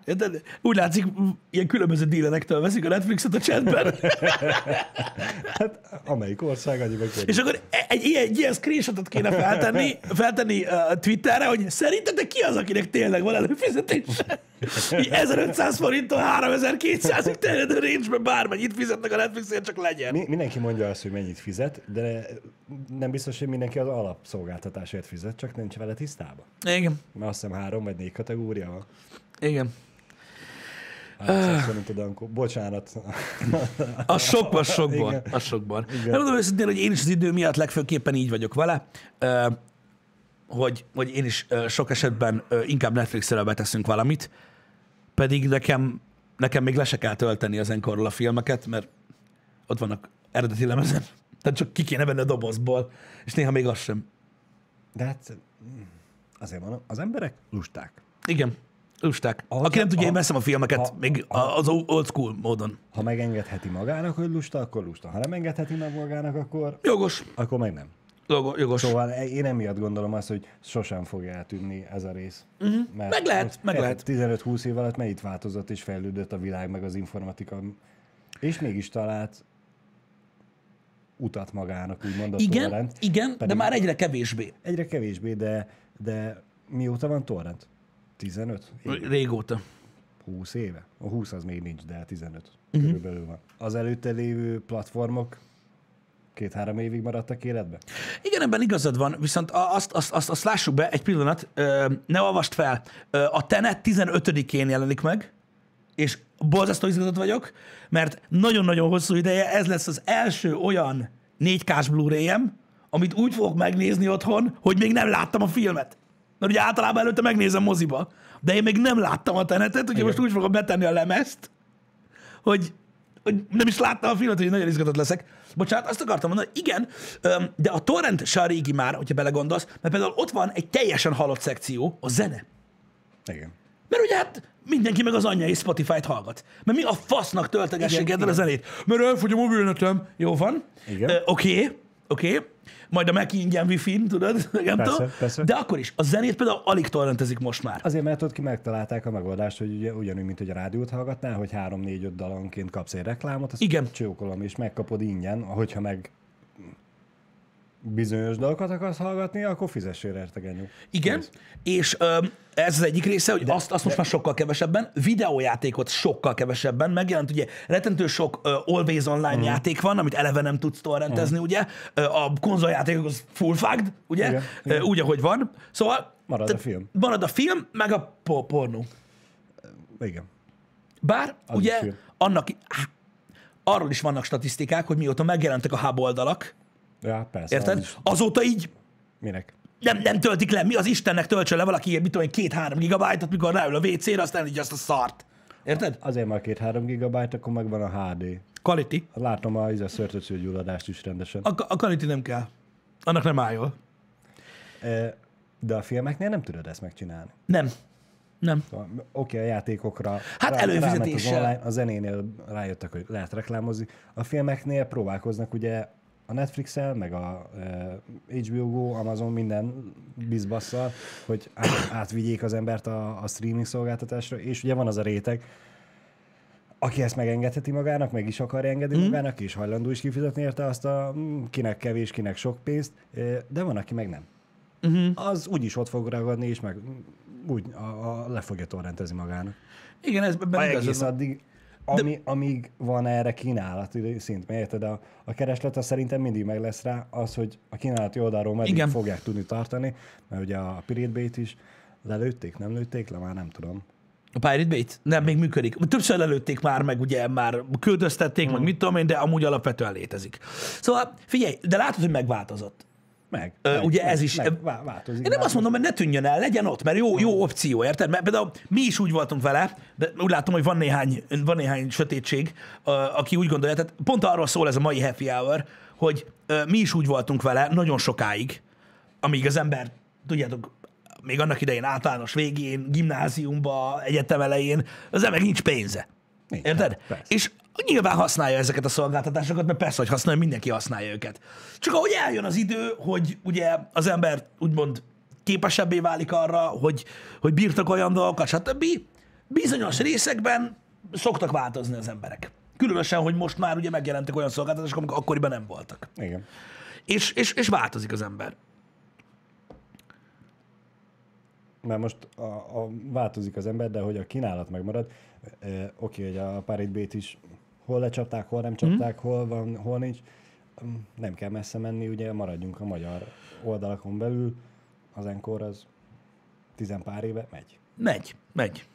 úgy látszik, ilyen különböző dílerektől veszik a Netflixet a chatben. Hát amelyik ország annyiba kerül. És akkor e- egy ilyen, egy ilyen screenshotot kéne feltenni, feltenni uh, Twitterre, hogy szerintetek ki az, akinek tényleg van előfizetése? Így 1500 forinttól 3200-ig terjedő range bármennyit fizetnek a Netflixért, csak legyen. Mi, mindenki mondja azt, hogy mennyit fizet, de nem biztos, hogy mindenki az alapszolgáltatásért fizet, csak nincs vele tisztában. Igen, Mert azt hiszem három vagy négy kategória van. igen. 300 forintot, akkor bocsánat. Az sokban, sokban. Igen. Az sokban. Igen. Nem mondom őszintén, hogy én is az idő miatt legfőképpen így vagyok vele, hogy, hogy én is sok esetben inkább Netflixre beteszünk valamit, pedig nekem, nekem még le se kell tölteni az enkorról a filmeket, mert ott vannak eredeti lemezen. Tehát csak ki kéne venni a dobozból, és néha még az sem. De hát azért van, az emberek lusták. Igen, lusták. Az- Aki nem tudja, én a- veszem a filmeket a- még az old school módon. Ha megengedheti magának, hogy lusta, akkor lusta. Ha nem engedheti meg magának, akkor, Jogos, akkor meg nem. Jogo- jogos. Szóval én emiatt gondolom azt, hogy sosem fog eltűnni ez a rész. Uh-huh. Mert Mhm. Meg lehet, meg érted, lehet. 15-20 év alatt mennyit változott és fejlődött a világ, meg az informatika, és mégis talált utat magának, úgymond Igen, torrent. igen, de már egyre kevésbé. Egyre kevésbé, de, de mióta van torrent? 15? Év? Régóta. 20 éve? A 20 az még nincs, de 15 Mhm. uh-huh. körülbelül van. Az előtte lévő platformok két-három évig maradtak életbe? Igen, ebben igazad van, viszont azt, azt, azt, azt lássuk be, egy pillanat, ne olvast fel. A Tenet 15-én jelenik meg, és borzasztó izgatott vagyok, mert nagyon-nagyon hosszú ideje ez lesz az első olyan 4K-s Blu-ray-em, amit úgy fogok megnézni otthon, hogy még nem láttam a filmet. Mert ugye általában előtte megnézem moziba, de én még nem láttam a Tenetet, ugye most úgy fogom betenni a lemezt, hogy, hogy nem is láttam a filmet, hogy nagyon izgatott leszek. Bocsánat, azt akartam mondani, hogy igen, de a torrent se a régi már, hogyha belegondolsz, mert például ott van egy teljesen halott szekció, a zene. Igen. Mert ugye hát mindenki meg az anyja és Spotify-t hallgat. Mert mi a fasznak töltegessek a zenét? Mert elfogy a mobilnetem. Jó van. Igen. Ö, Oké, oké. Majd a Mac ingyen wifi tudod? Nem Persze, tudom. persze. De akkor is. A zenét például alig torrentezik most már. Azért, mert ott ki megtalálták a megoldást, hogy ugye, ugyanúgy, mint hogy a rádiót hallgatnál, hogy 3-4-5 dalonként kapsz egy reklámot, azt Igen. csókolom, és megkapod ingyen, hogyha meg bizonyos dolgokat akarsz hallgatni, akkor fizessél érte, genyó. Igen, és öm, ez az egyik része, hogy de, azt, azt most már sokkal kevesebben, videójátékot sokkal kevesebben, megjelent ugye rettentő sok uh, Always Online mm. játék van, amit eleve nem tudsz torrentezni, mm. ugye, Ö, a konzoljátékok az full fucked, ugye, Igen, Ö, igen. úgy, ahogy van, szóval... Marad te- a film. Marad a film, meg a po- pornó. Igen. Bár, Az ugye, annak, há, arról is vannak statisztikák, hogy mióta megjelentek a hub oldalak, Ja, persze. érted? Azóta így Minek? nem, nem töltik le. Mi az Istennek töltsön le valaki ilyen, mit tudom két-három gigabájtot, mikor ráül a WC-re, aztán így azt a szart. Érted? Azért már két-három gigabyte, akkor megvan a HD. Quality. Látom a, a szörtöcőgyulladást is rendesen. A, a quality nem kell. Annak nem áll jól. De a filmeknél nem tudod ezt megcsinálni. Nem. Nem. Szóval, Oké, a játékokra Hát rá- előfizetéssel. az online, a zenénél rájöttek, hogy lehet reklámozni. A filmeknél próbálkoznak ugye a Netflix-el, meg a e, HBO Go, Amazon, minden bizbasszal, hogy át, átvigyék az embert a, a streaming szolgáltatásra, és ugye van az a réteg, aki ezt megengedheti magának, meg is akarja engedni mm. magának, és hajlandó is kifizetni érte azt a mm, kinek kevés, kinek sok pénzt, de van, aki meg nem. Uh-huh. Az úgyis ott fog ragadni, és meg mm, úgy a, a, le fogja torrentezni magának. Igen, ez egész igazad van. addig, ami, amíg van erre kínálati szint, mert érted, a, a kereslet az szerintem mindig meg lesz rá, az, hogy a kínálati oldalról meddig Igen. fogják tudni tartani, mert ugye a Pirate Bay-t is lelőtték, nem lőtték le, már nem tudom. A Pirate Bay-t? Nem, még működik. Többször lelőtték már, meg ugye már küldöztették, Hmm. meg mit tudom én, de amúgy alapvetően létezik. Szóval figyelj, de látod, hogy megváltozott. Meg. Ö, meg ugye meg, ez is- Meg, vá- változik. Én nem azt mondom, hogy ne tűnjön el, legyen ott, mert jó, jó opció, érted? Mert például mi is úgy voltunk vele, de úgy látom, hogy van néhány, van néhány sötétség, aki úgy gondolja, tehát pont arról szól ez a mai happy hour, hogy mi is úgy voltunk vele nagyon sokáig, amíg az ember, tudjátok, még annak idején általános végén, gimnáziumba, egyetem elején, az ember nincs pénze. Nincs, Érted? persze. És nyilván használja ezeket a szolgáltatásokat, mert persze, hogy használja, mindenki használja őket. Csak ahogy eljön az idő, hogy ugye az ember úgymond képesebbé válik arra, hogy, hogy bírtak olyan dolgokat, stb. Bizonyos részekben szoktak változni az emberek. Különösen, hogy most már ugye megjelentek olyan szolgáltatások, amik akkoriban nem voltak. Igen. És, és, és változik az ember. Mert most a, a, változik az ember, de hogy a kínálat megmarad, e, oké, hogy a Pirate Bay-t is hol lecsapták, hol nem csapták, mm. hol van, hol nincs. Mm, Nem kell messze menni, ugye maradjunk a magyar oldalakon belül. Az Encore az tizen pár éve megy. Megy, megy.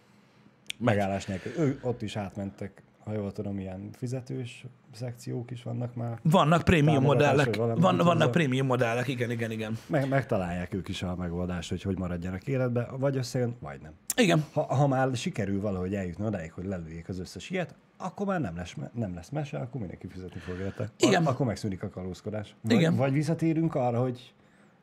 Megállás nélkül. Ő, ott is átmentek, ha jól tudom, ilyen fizetős szekciók is vannak már. Vannak prémium modellek. Van, vannak tudom. prémium modellek, igen, igen, igen. Meg, megtalálják ők is a megoldást, hogy hogy maradjanak életbe, vagy összejön, vagy nem. Igen, Ha, ha már sikerül valahogy eljutni odáig, hogy lelőjék az összes ilyet, akkor már nem lesz, nem lesz mese, akkor mindenki fizetni fog érte. Igen. Akkor megszűnik a kalózkodás. Vagy, Igen. Vagy visszatérünk arra, hogy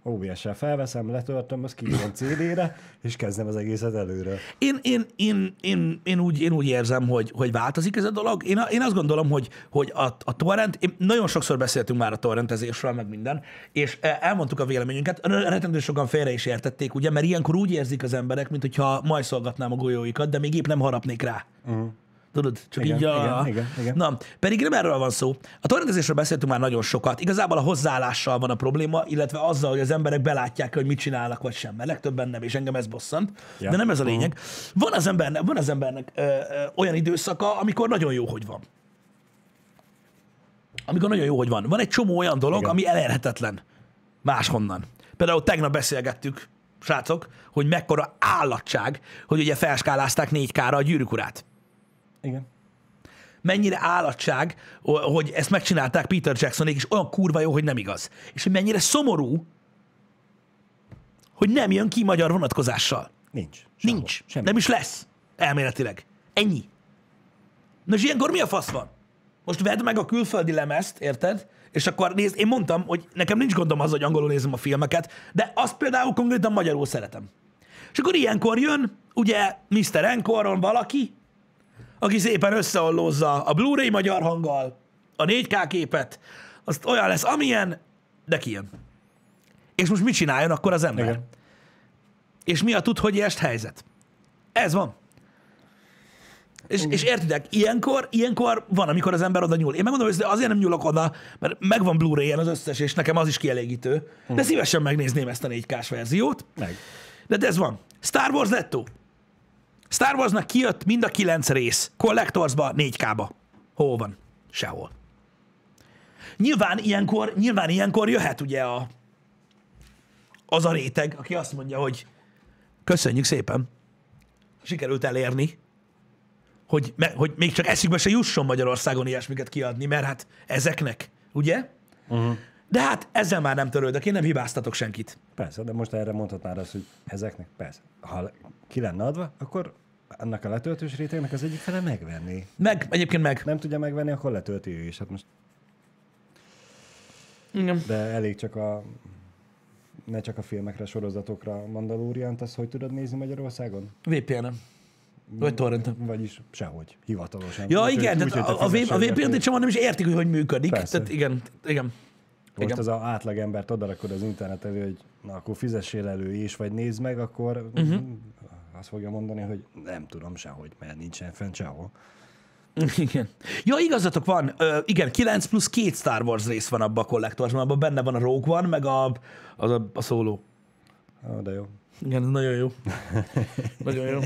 OBS-sel felveszem, letöltöm, azt kiírom CD-re, és kezdem az egészet előről. Én, én, én, én, én, úgy, én úgy érzem, hogy, hogy változik ez a dolog. Én, én azt gondolom, hogy, hogy a, a torrent, én, nagyon sokszor beszéltünk már a torrentezésről, meg minden, és e, elmondtuk a véleményünket. Rettenető sokan félre is értették, ugye, mert ilyenkor úgy érzik az emberek, mint hogyha majd szolgatnám a golyóikat, de még épp nem harapnék rá. Uh-huh. Tudod, csak Igen, így a... igen, igen, igen. Na, pedig nem erről van szó. A torrentezésről beszéltünk már nagyon sokat. Igazából a hozzáállással van a probléma, illetve azzal, hogy az emberek belátják, hogy mit csinálnak, vagy sem. Mert legtöbben nem, és engem ez bosszant. Ja. De nem ez a lényeg. Van az embernek, van az embernek ö, ö, olyan időszaka, amikor nagyon jó, hogy van. Amikor nagyon jó, hogy van. Van egy csomó olyan dolog, Igen. ami elérhetetlen máshonnan. Például tegnap beszélgettük, srácok, hogy mekkora állatság, hogy ugye felskálázták 4K-ra a gyűrűk urát Igen. mennyire állatság, hogy ezt megcsinálták Peter Jacksonék, és olyan kurva jó, hogy nem igaz. És hogy mennyire szomorú, hogy nem jön ki magyar vonatkozással. Nincs. Sehol. Nincs. Semmi. Nem is lesz. Elméletileg. Ennyi. Na és ilyenkor mi a fasz van? Most vedd meg a külföldi lemezt, érted? És akkor nézd, én mondtam, hogy nekem nincs gondom az, hogy angolul nézem a filmeket, de azt például konkrétan magyarul szeretem. És akkor ilyenkor jön, ugye Mr. Encoron valaki, aki szépen összeollózza a Blu-ray magyar hanggal, a 4K képet, azt olyan lesz, amilyen, de kijön. És most mit csináljon akkor az ember? Igen. És mi a tud, hogy est helyzet? Ez van. És, és értitek, ilyenkor, ilyenkor van, amikor az ember oda nyúl. Én megmondom, hogy azért nem nyúlok oda, mert megvan Blu-ray-en az összes, és nekem az is kielégítő. De szívesen megnézném ezt a 4K-s verziót. Meg. De, de ez van. Star Wars Netto. Star Warsnak kijött mind a kilenc rész. Collectorsba, 4K-ba. Hol van? Sehol. Nyilván ilyenkor, nyilván ilyenkor jöhet ugye a, az a réteg, aki azt mondja, hogy köszönjük szépen, sikerült elérni, hogy, me, hogy még csak eszükbe se jusson Magyarországon ilyesmiket kiadni, mert hát ezeknek, ugye? Uh-huh. De hát ezzel már nem törődök, én nem hibáztatok senkit. Persze, de most erre mondhatnád azt, hogy ezeknek persze. Ha ki lenne adva, akkor annak a letöltős rétegnek az egyik fele megvenni. Meg, egyébként meg. Nem tudja megvenni, akkor letölti ő is. Hát most, Igen. de elég csak a ne csak a filmekre, sorozatokra Mandaloriant, azt hogy tudod nézni Magyarországon? VPN-em. Vagy torrentem. Vagyis sehogy, hivatalosan. Ja, Úgyhogy- igen, úgyhogy tehát te a, a, a VPN-t csomóan nem is értik, hogy hogy működik. Persze. Tehát igen, igen. Most igen. az a átlagembert odarakod az internet elő, hogy na akkor fizessél elő és vagy nézd meg, akkor uh-huh. Azt fogja mondani, hogy nem tudom sehogy, mert nincsen fent sehol. Igen. Ja, igazatok van. Ö, igen, 9 plusz 2 Star Wars rész van abban a kollektorsban, abban benne van a Rogue One, meg a, az a, a szóló. Ó, de jó. Igen, nagyon jó. Nagyon jó.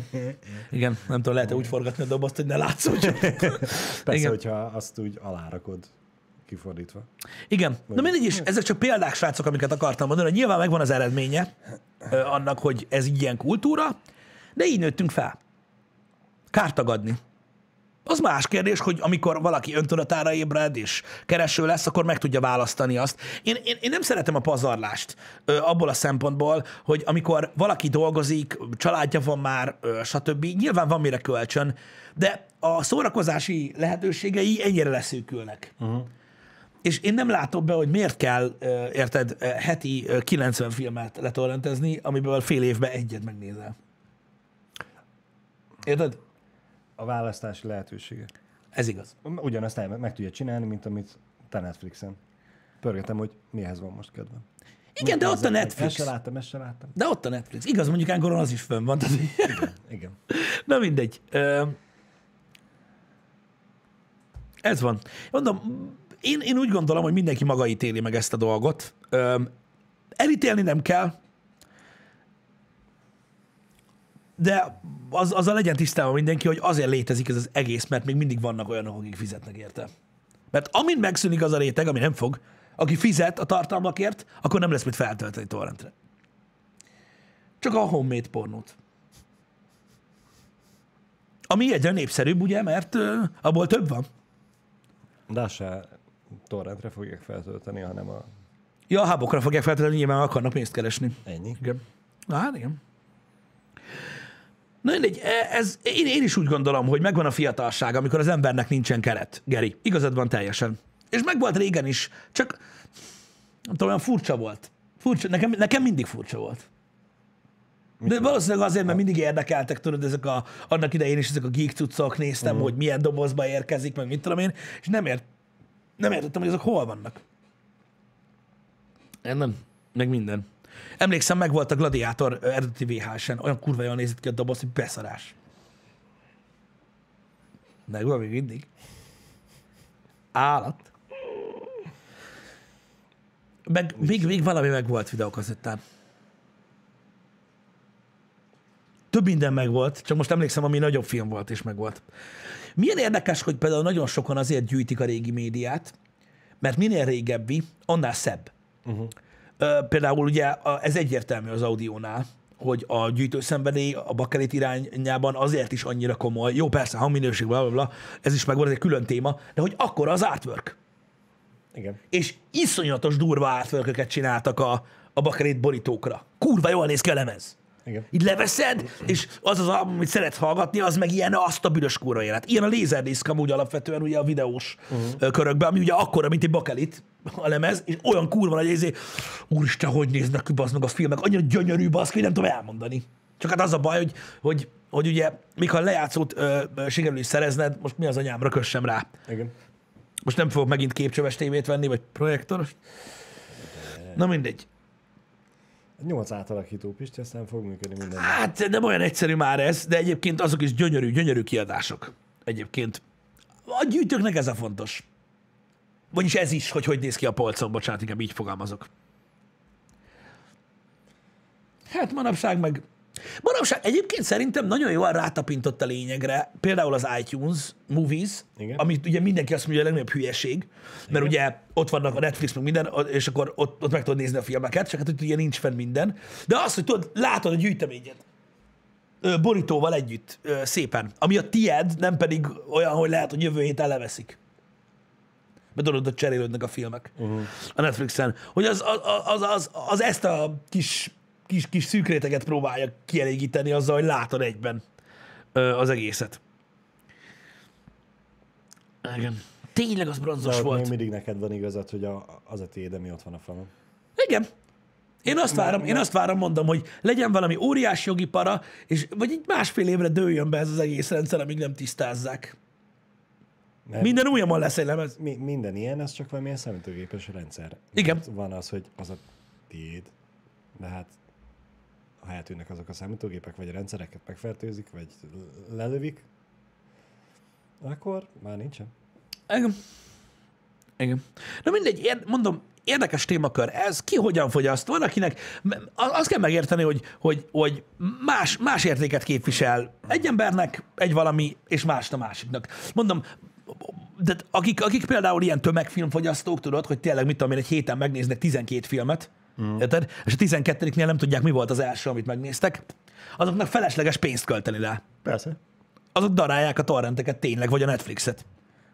Igen, nem tudom, lehet úgy forgatni a dobozt, hogy ne látszódjon. Persze, Igen. Hogyha azt úgy alárakod kifordítva. Igen. Na mindegy is, ezek csak példák, srácok, amiket akartam mondani, hogy nyilván megvan az eredménye ö, annak, hogy ez ilyen kultúra, de így nőttünk fel. Kár tagadni. Az más kérdés, hogy amikor valaki öntudatára ébred és kereső lesz, akkor meg tudja választani azt. Én, én, én nem szeretem a pazarlást ö, abból a szempontból, hogy amikor valaki dolgozik, családja van már, ö, stb. Nyilván van mire kölcsön, de a szórakozási lehetőségei ennyire leszűkülnek. Uh-huh. És én nem látom be, hogy miért kell, ö, érted, heti ö, 90 filmet letorrentezni, amiből fél évben egyet megnézel. Érted? A választási lehetősége. Ez igaz. Ugyanazt el, meg tudja csinálni, mint amit te Netflixen. Pörgetem, hogy mihez van most kedvem. Igen, de ott a. Netflix. Ezt se láttam, ezt se láttam. De ott a Netflix. Igaz, mondjuk Angoron az is fönn van. Tehát... Igen. Na mindegy. Ez van. Mondom, én, én úgy gondolom, hogy mindenki maga ítéli meg ezt a dolgot. Elítélni nem kell, de az, az a legyen tisztában mindenki, hogy azért létezik ez az egész, mert még mindig vannak olyanok, akik fizetnek érte. Mert amint megszűnik az a réteg, ami nem fog, aki fizet a tartalmakért, akkor nem lesz mit feltölteni torrentre. Csak a homemade pornót. Ami egyre népszerűbb, ugye, mert ö, abból több van. De azt se torrentre fogják feltölteni, hanem a Ja, a hubokra fogják feltétlenül, nyilván akarnak pénzt keresni. ennyi. Igen. Hát igen. Na mindegy, e- ez, én, én is úgy gondolom, hogy megvan a fiatalság, amikor az embernek nincsen keret. Geri, igazad van teljesen. És meg volt régen is, csak nem tudom, olyan furcsa volt. Furcsa, nekem, nekem mindig furcsa volt. De valószínűleg azért, mert mindig érdekeltek, tudod, ezek a, annak idején is ezek a geek cuccok, néztem, hogy milyen dobozba érkezik, meg mit tudom én, és nem, ért, nem értettem, hogy azok hol vannak. Én nem. Meg minden. Emlékszem, meg volt a Gladiátor eredeti VHS-en, olyan kurva jól nézett ki a doboz, hogy beszarás. Megvan még mindig. Állat. Meg még, még valami meg volt videókazettán. Több minden meg volt, csak most emlékszem, ami nagyobb film volt, és meg volt. Milyen érdekes, hogy például nagyon sokan azért gyűjtik a régi médiát, mert minél régebbi, annál szebb. Uh-huh. Például ugye ez egyértelmű az audiónál, hogy a gyűjtőszenvedély a bakelit irányában azért is annyira komoly. Jó, persze, hangminőség, bla, bla, bla, ez is megvan, ez egy külön téma, de hogy akkor az artwork. Igen. És iszonyatos durva artwork csináltak a, a bakelit borítókra. Kurva jól néz ki a lemez. Igen. Így leveszed, és az az album, amit szeretsz hallgatni, az meg ilyen azt a büdös kóra élet. Ilyen a Laserdisc amúgy alapvetően ugye a videós uh-huh. körökben, ami ugye akkora, mint egy bakelit a lemez, és olyan kurva nagy ezé, úristen, hogy néznek ki meg a filmek, annyira gyönyörű baszki, hogy nem tudom elmondani. Csak hát az a baj, hogy, hogy, hogy ugye, mikor lejátszót ö, ö, sikerül is szerezned, most mi az anyámra kössem rá. Igen. Most nem fogok megint képcsöves tévét venni, vagy projektoros. Na mindegy. Nyolc átalakító Pisti, aztán fog működni minden. Hát nem olyan egyszerű már ez, de egyébként azok is gyönyörű, gyönyörű kiadások. Egyébként. A gyűjtőknek ez a fontos. Vagyis ez is, hogy hogy néz ki a polcon, bocsánat, inkább így fogalmazok. Hát manapság meg... Manapság egyébként szerintem nagyon jól rátapintott a lényegre, például az iTunes Movies, Igen. amit ugye mindenki azt mondja, hogy a legnagyobb hülyeség, mert ugye ott vannak a Netflix meg minden, és akkor ott, ott meg tudod nézni a filmeket, csak hát hogy ugye nincs fenn minden. De azt, hogy tudod, látod a gyűjteményed, borítóval együtt, szépen. Ami a tied, nem pedig olyan, hogy lehet, hogy jövő héten leveszik. Mert tudod, ott cserélődnek a filmek uh-huh. a Netflixen. Hogy az, az, az, az, az ezt a kis, kis, kis szűk réteget próbálja kielégíteni azzal, hogy látod egyben ö, az egészet. Igen. Tényleg az bronzos De volt. még mindig neked van igazad, hogy a, az a tiéd, ami ott van a falon. Igen. Én azt várom, én azt várom, mondom, hogy legyen valami óriás jogi para, és vagy egy másfél évre dőljön be ez az egész rendszer, amíg nem tisztázzák. Mert Minden újamon lesz egy lemez. mi, minden ilyen, ez csak valamilyen számítógépes rendszer. Igen. Mert Van az, hogy az a tiéd, de hát ha eltűnnek azok a számítógépek, vagy a rendszereket megfertőzik, vagy lelövik, akkor már nincsen. Igen. Igen. Na mindegy, ér, mondom, érdekes témakör ez, ki hogyan fogyaszt. Van, akinek azt kell megérteni, hogy, hogy, hogy más, más értéket képvisel egy embernek egy valami, és más a másiknak. Mondom, de akik, akik például ilyen tömegfilmfogyasztók, tudod, hogy tényleg, mit tudom én, egy héten megnéznek 12 filmet, mm. érted? És a 12-nél nem tudják, mi volt az első, amit megnéztek, azoknak felesleges pénzt költeni rá. Persze. Azok darálják a torrenteket tényleg, vagy a Netflixet.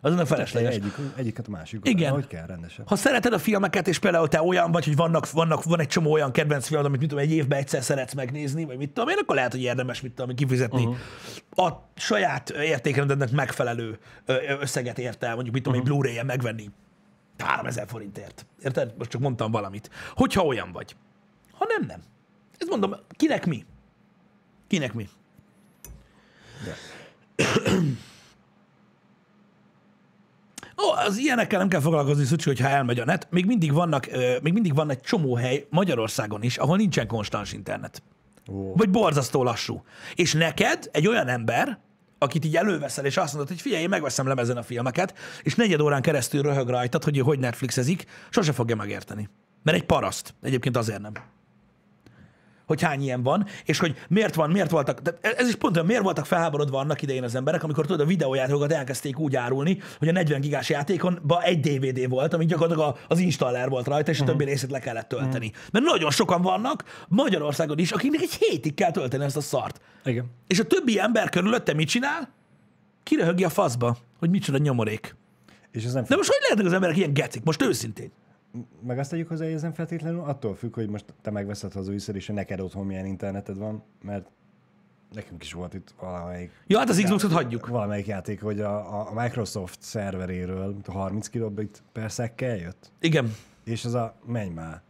Azoknak felesleges. Egyik, egyiket a másik. Igen. Hogy kell rendesen. Ha szereted a filmeket, és például te olyan vagy, hogy vannak, vannak, van egy csomó olyan kedvenc film, amit mit tudom, egy évben egyszer szeretsz megnézni, vagy mit tudom én, akkor lehet, hogy érdemes mit tudom, kifizetni uh-huh. a saját értékrendednek megfelelő összeget érte, mondjuk mit tudom, uh-huh. egy Blu-ray-en megvenni 3000 forintért. Érted? Most csak mondtam valamit. Hogyha olyan vagy. Ha nem, nem. Ez mondom, kinek mi? Kinek mi? Ó, az ilyenekkel nem kell foglalkozni, Szucsi, hogyha elmegy a net. Még mindig, vannak, még mindig van egy csomó hely Magyarországon is, ahol nincsen konstans internet. Ó. Vagy borzasztó lassú. És neked egy olyan ember, akit így előveszel, és azt mondod, hogy figyelj, én megveszem lemezen a filmeket, és negyed órán keresztül röhög rajtad, hogy ő hogy Netflixezik, sose fogja megérteni. Mert egy paraszt. Egyébként azért nem hogy hány ilyen van, és hogy miért van, miért voltak, de ez is pont olyan, miért voltak felháborodva annak idején az emberek, amikor tudod, a videójátékokat elkezdték úgy árulni, hogy a 40 gigás játékon ba egy DVD volt, ami gyakorlatilag az installer volt rajta, és a többi részét le kellett tölteni. Mert nagyon sokan vannak Magyarországon is, akiknek egy hétig kell tölteni ezt a szart. Igen. És a többi ember körülötte mit csinál? kiröhögi a faszba, hogy micsoda nyomorék. És ez nem De most hogy lehetnek az emberek ilyen gecik? Most őszintén. Meg azt tegyük hozzá, hogy ez nem feltétlenül attól függ, hogy most te megveszed hazaviszed, és hogy neked otthon milyen interneted van, mert nekünk is volt itt valamelyik, Ja, hát az Xboxot hagyjuk. valamelyik játék, hogy a, a- Microsoft szerveréről a 30 kilobit per szekkel jött, Igen. és az a menj már.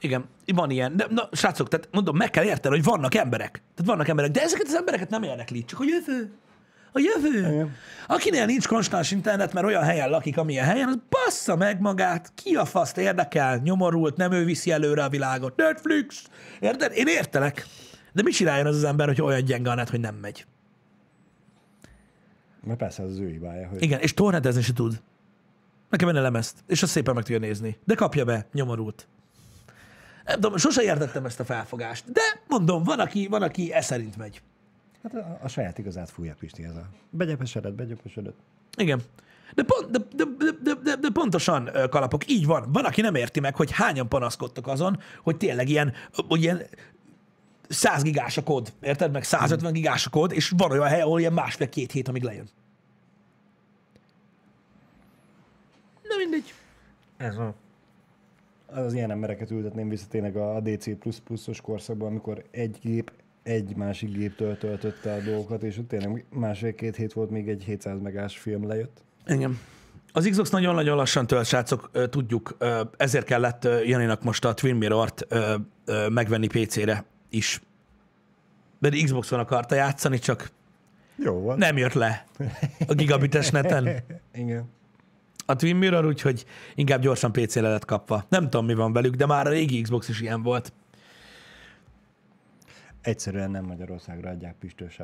Igen, van ilyen. De, na, srácok, tehát mondom, meg kell érteni, hogy vannak emberek. Tehát vannak emberek, de ezeket az embereket nem érdekli, csak a jövő. A jövő. Igen. Akinél nincs konstans internet, mert olyan helyen lakik, amilyen helyen, az bassza meg magát, ki a faszt érdekel, nyomorult, nem ő viszi előre a világot. Netflix! Érted? Én értelek. De mit csináljon az az ember, hogy olyan gyenge a net, hogy nem megy? Mert persze az az ő hibája, hogy Igen, és torrentezni se tud. Nekem benne lemezt, és azt szépen meg tudja nézni. De kapja be, nyomorult. Nem tudom, sose értettem ezt a felfogást. De mondom, van, aki, van, aki e szerint megy. Hát a, a saját igazát fújja Pisti ez a begyepesedett, begyepesedett. Igen. De, pont, de, de, de, de, de, pontosan kalapok, így van. Van, aki nem érti meg, hogy hányan panaszkodtak azon, hogy tényleg ilyen, hogy ilyen 100 gigás a kód, érted? Meg 150 gigás a kód, és van olyan hely, ahol ilyen másfél-két hét, amíg lejön. Na mindegy. Ez van. Az ilyen embereket ültetném vissza tényleg a DC++-os korszakban, amikor egy gép egy másik géptől töltötte a dolgokat, és ott tényleg másfél-két hét volt, még egy 700 megás film lejött. Igen. Az Xbox nagyon-nagyon lassan tölt, srácok, tudjuk, ezért kellett Janinak most a Twin Mirror-t megvenni PC-re is. Mert Xboxon akarta játszani, csak Jó volt. nem jött le a gigabites neten Igen. a Twin Mirror, úgyhogy inkább gyorsan PC-re lett kapva. Nem tudom, mi van velük, de már a régi Xbox is ilyen volt. Egyszerűen nem Magyarországra adják pistős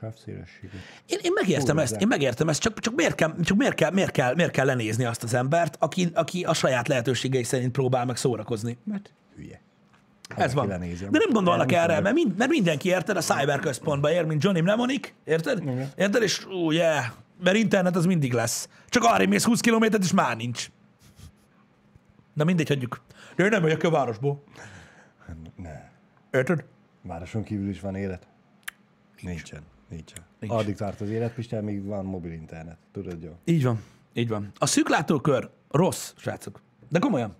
sávszélességet. Én, én megértem Hú, ezt, én megértem ezt, csak, csak, miért, kell, csak miért, kell, miért, kell, miért kell lenézni azt az embert, aki, aki a saját lehetőségei szerint próbál meg szórakozni. Mert hülye. Ha Ez van. lenézi, De nem gondolnak nem erre, mert, mind, mert mindenki érted a cyber központba ér, mint Johnny Mnemonic, érted? Igen. Érted? És ú, yeah, mert internet az mindig lesz. Csak arra mész 20 kilométert, és már nincs. Na mindegy, hagyjuk. De én nem megyek a városból. Ne. Érted? Városon kívül is van élet? Nincsen. Nincsen. Nincs. Addig tart az élet, Pistán, míg van mobil internet. Tudod, jó? Így van. Így van. A szűklátókör rossz, srácok. De komolyan.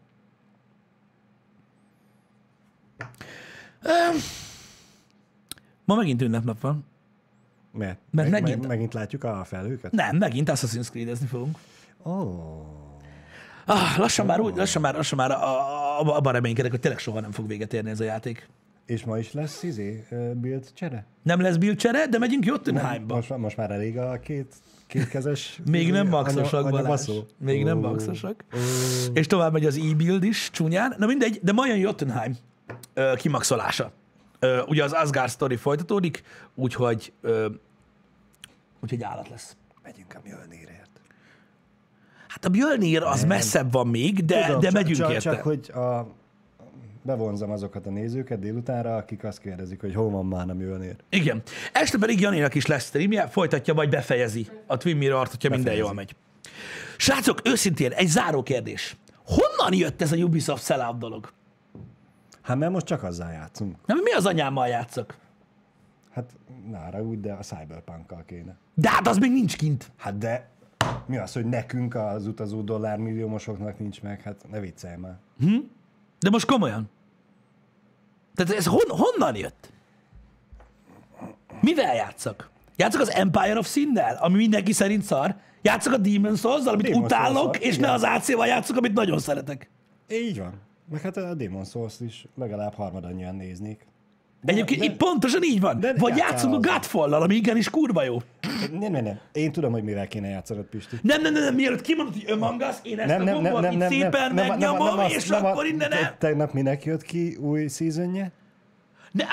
Ma megint ünnepnap van. Mert, Mert meg, megint- meg, megint látjuk a felhőket? Nem, megint Assassin's Creed-ezni fogunk. Ó, oh, Ah, lassan már, úgy, lassan már, lassan már abban reménykedek, hogy tényleg soha nem fog véget érni ez a játék. És ma is lesz izé, build csere? Nem lesz build csere, de megyünk Jotunheimba. Most, most már elég a két, kétkezes Még nem izé, maxosak, anya- Balázs. anyabaszó? Még nem maxosak. És tovább megy az e-build is, csúnyán. Na mindegy, de ma jön Jotunheim ö, kimaxolása. Ö, ugye az Asgard story folytatódik, úgyhogy, ö, úgyhogy állat lesz. Megyünk a Mjölnirért. Hát a Mjölnir az messzebb van még, de, Tudom, de megyünk csak, érte. Csak, hogy a, bevonzam azokat a nézőket délutánra, akik azt kérdezik, hogy hol van már a Mjölnir. Igen. Este pedig Janinak is lesz streamje, folytatja, vagy befejezi a Twin Mirror-t, hogyha minden jól megy. Srácok, őszintén, egy záró kérdés. Honnan jött ez a Ubisoft sellout dolog? Hát mert most csak azzal játszunk. Nem, mi az anyámmal játszok? Hát nára úgy, de a Cyberpunk-kal kéne. De hát az még nincs kint. Hát de mi az, hogy nekünk az utazó dollármilliómosoknak nincs meg? Hát ne viccelj már. De most komolyan. Tehát ez hon, honnan jött? Mivel játszak? Játszok az Empire of Sin-nel, ami mindenki szerint szar. Játszok a Demon's souls amit Demon's utálok, Souls-zal, és igen. ne az AC-val játszok, amit nagyon szeretek. Így van. Meg hát a Demon souls is legalább harmadannyian néznék. De, Egyébként itt pontosan így van. de Vagy játszunk a. Godfall-lal, ami igenis kurva jó. Nem, nem, nem. Én tudom, hogy mivel kéne játszanod, Pisti. Nem, nem, nem, nem mielőtt kimondod, hogy Us, én ezt Nem, a nem, nem, nem, nem, szépen nem, nem, megnyomom, nem, és nem, akkor nem, innen el... Tegnap minek jött ki új szezonje? Ne,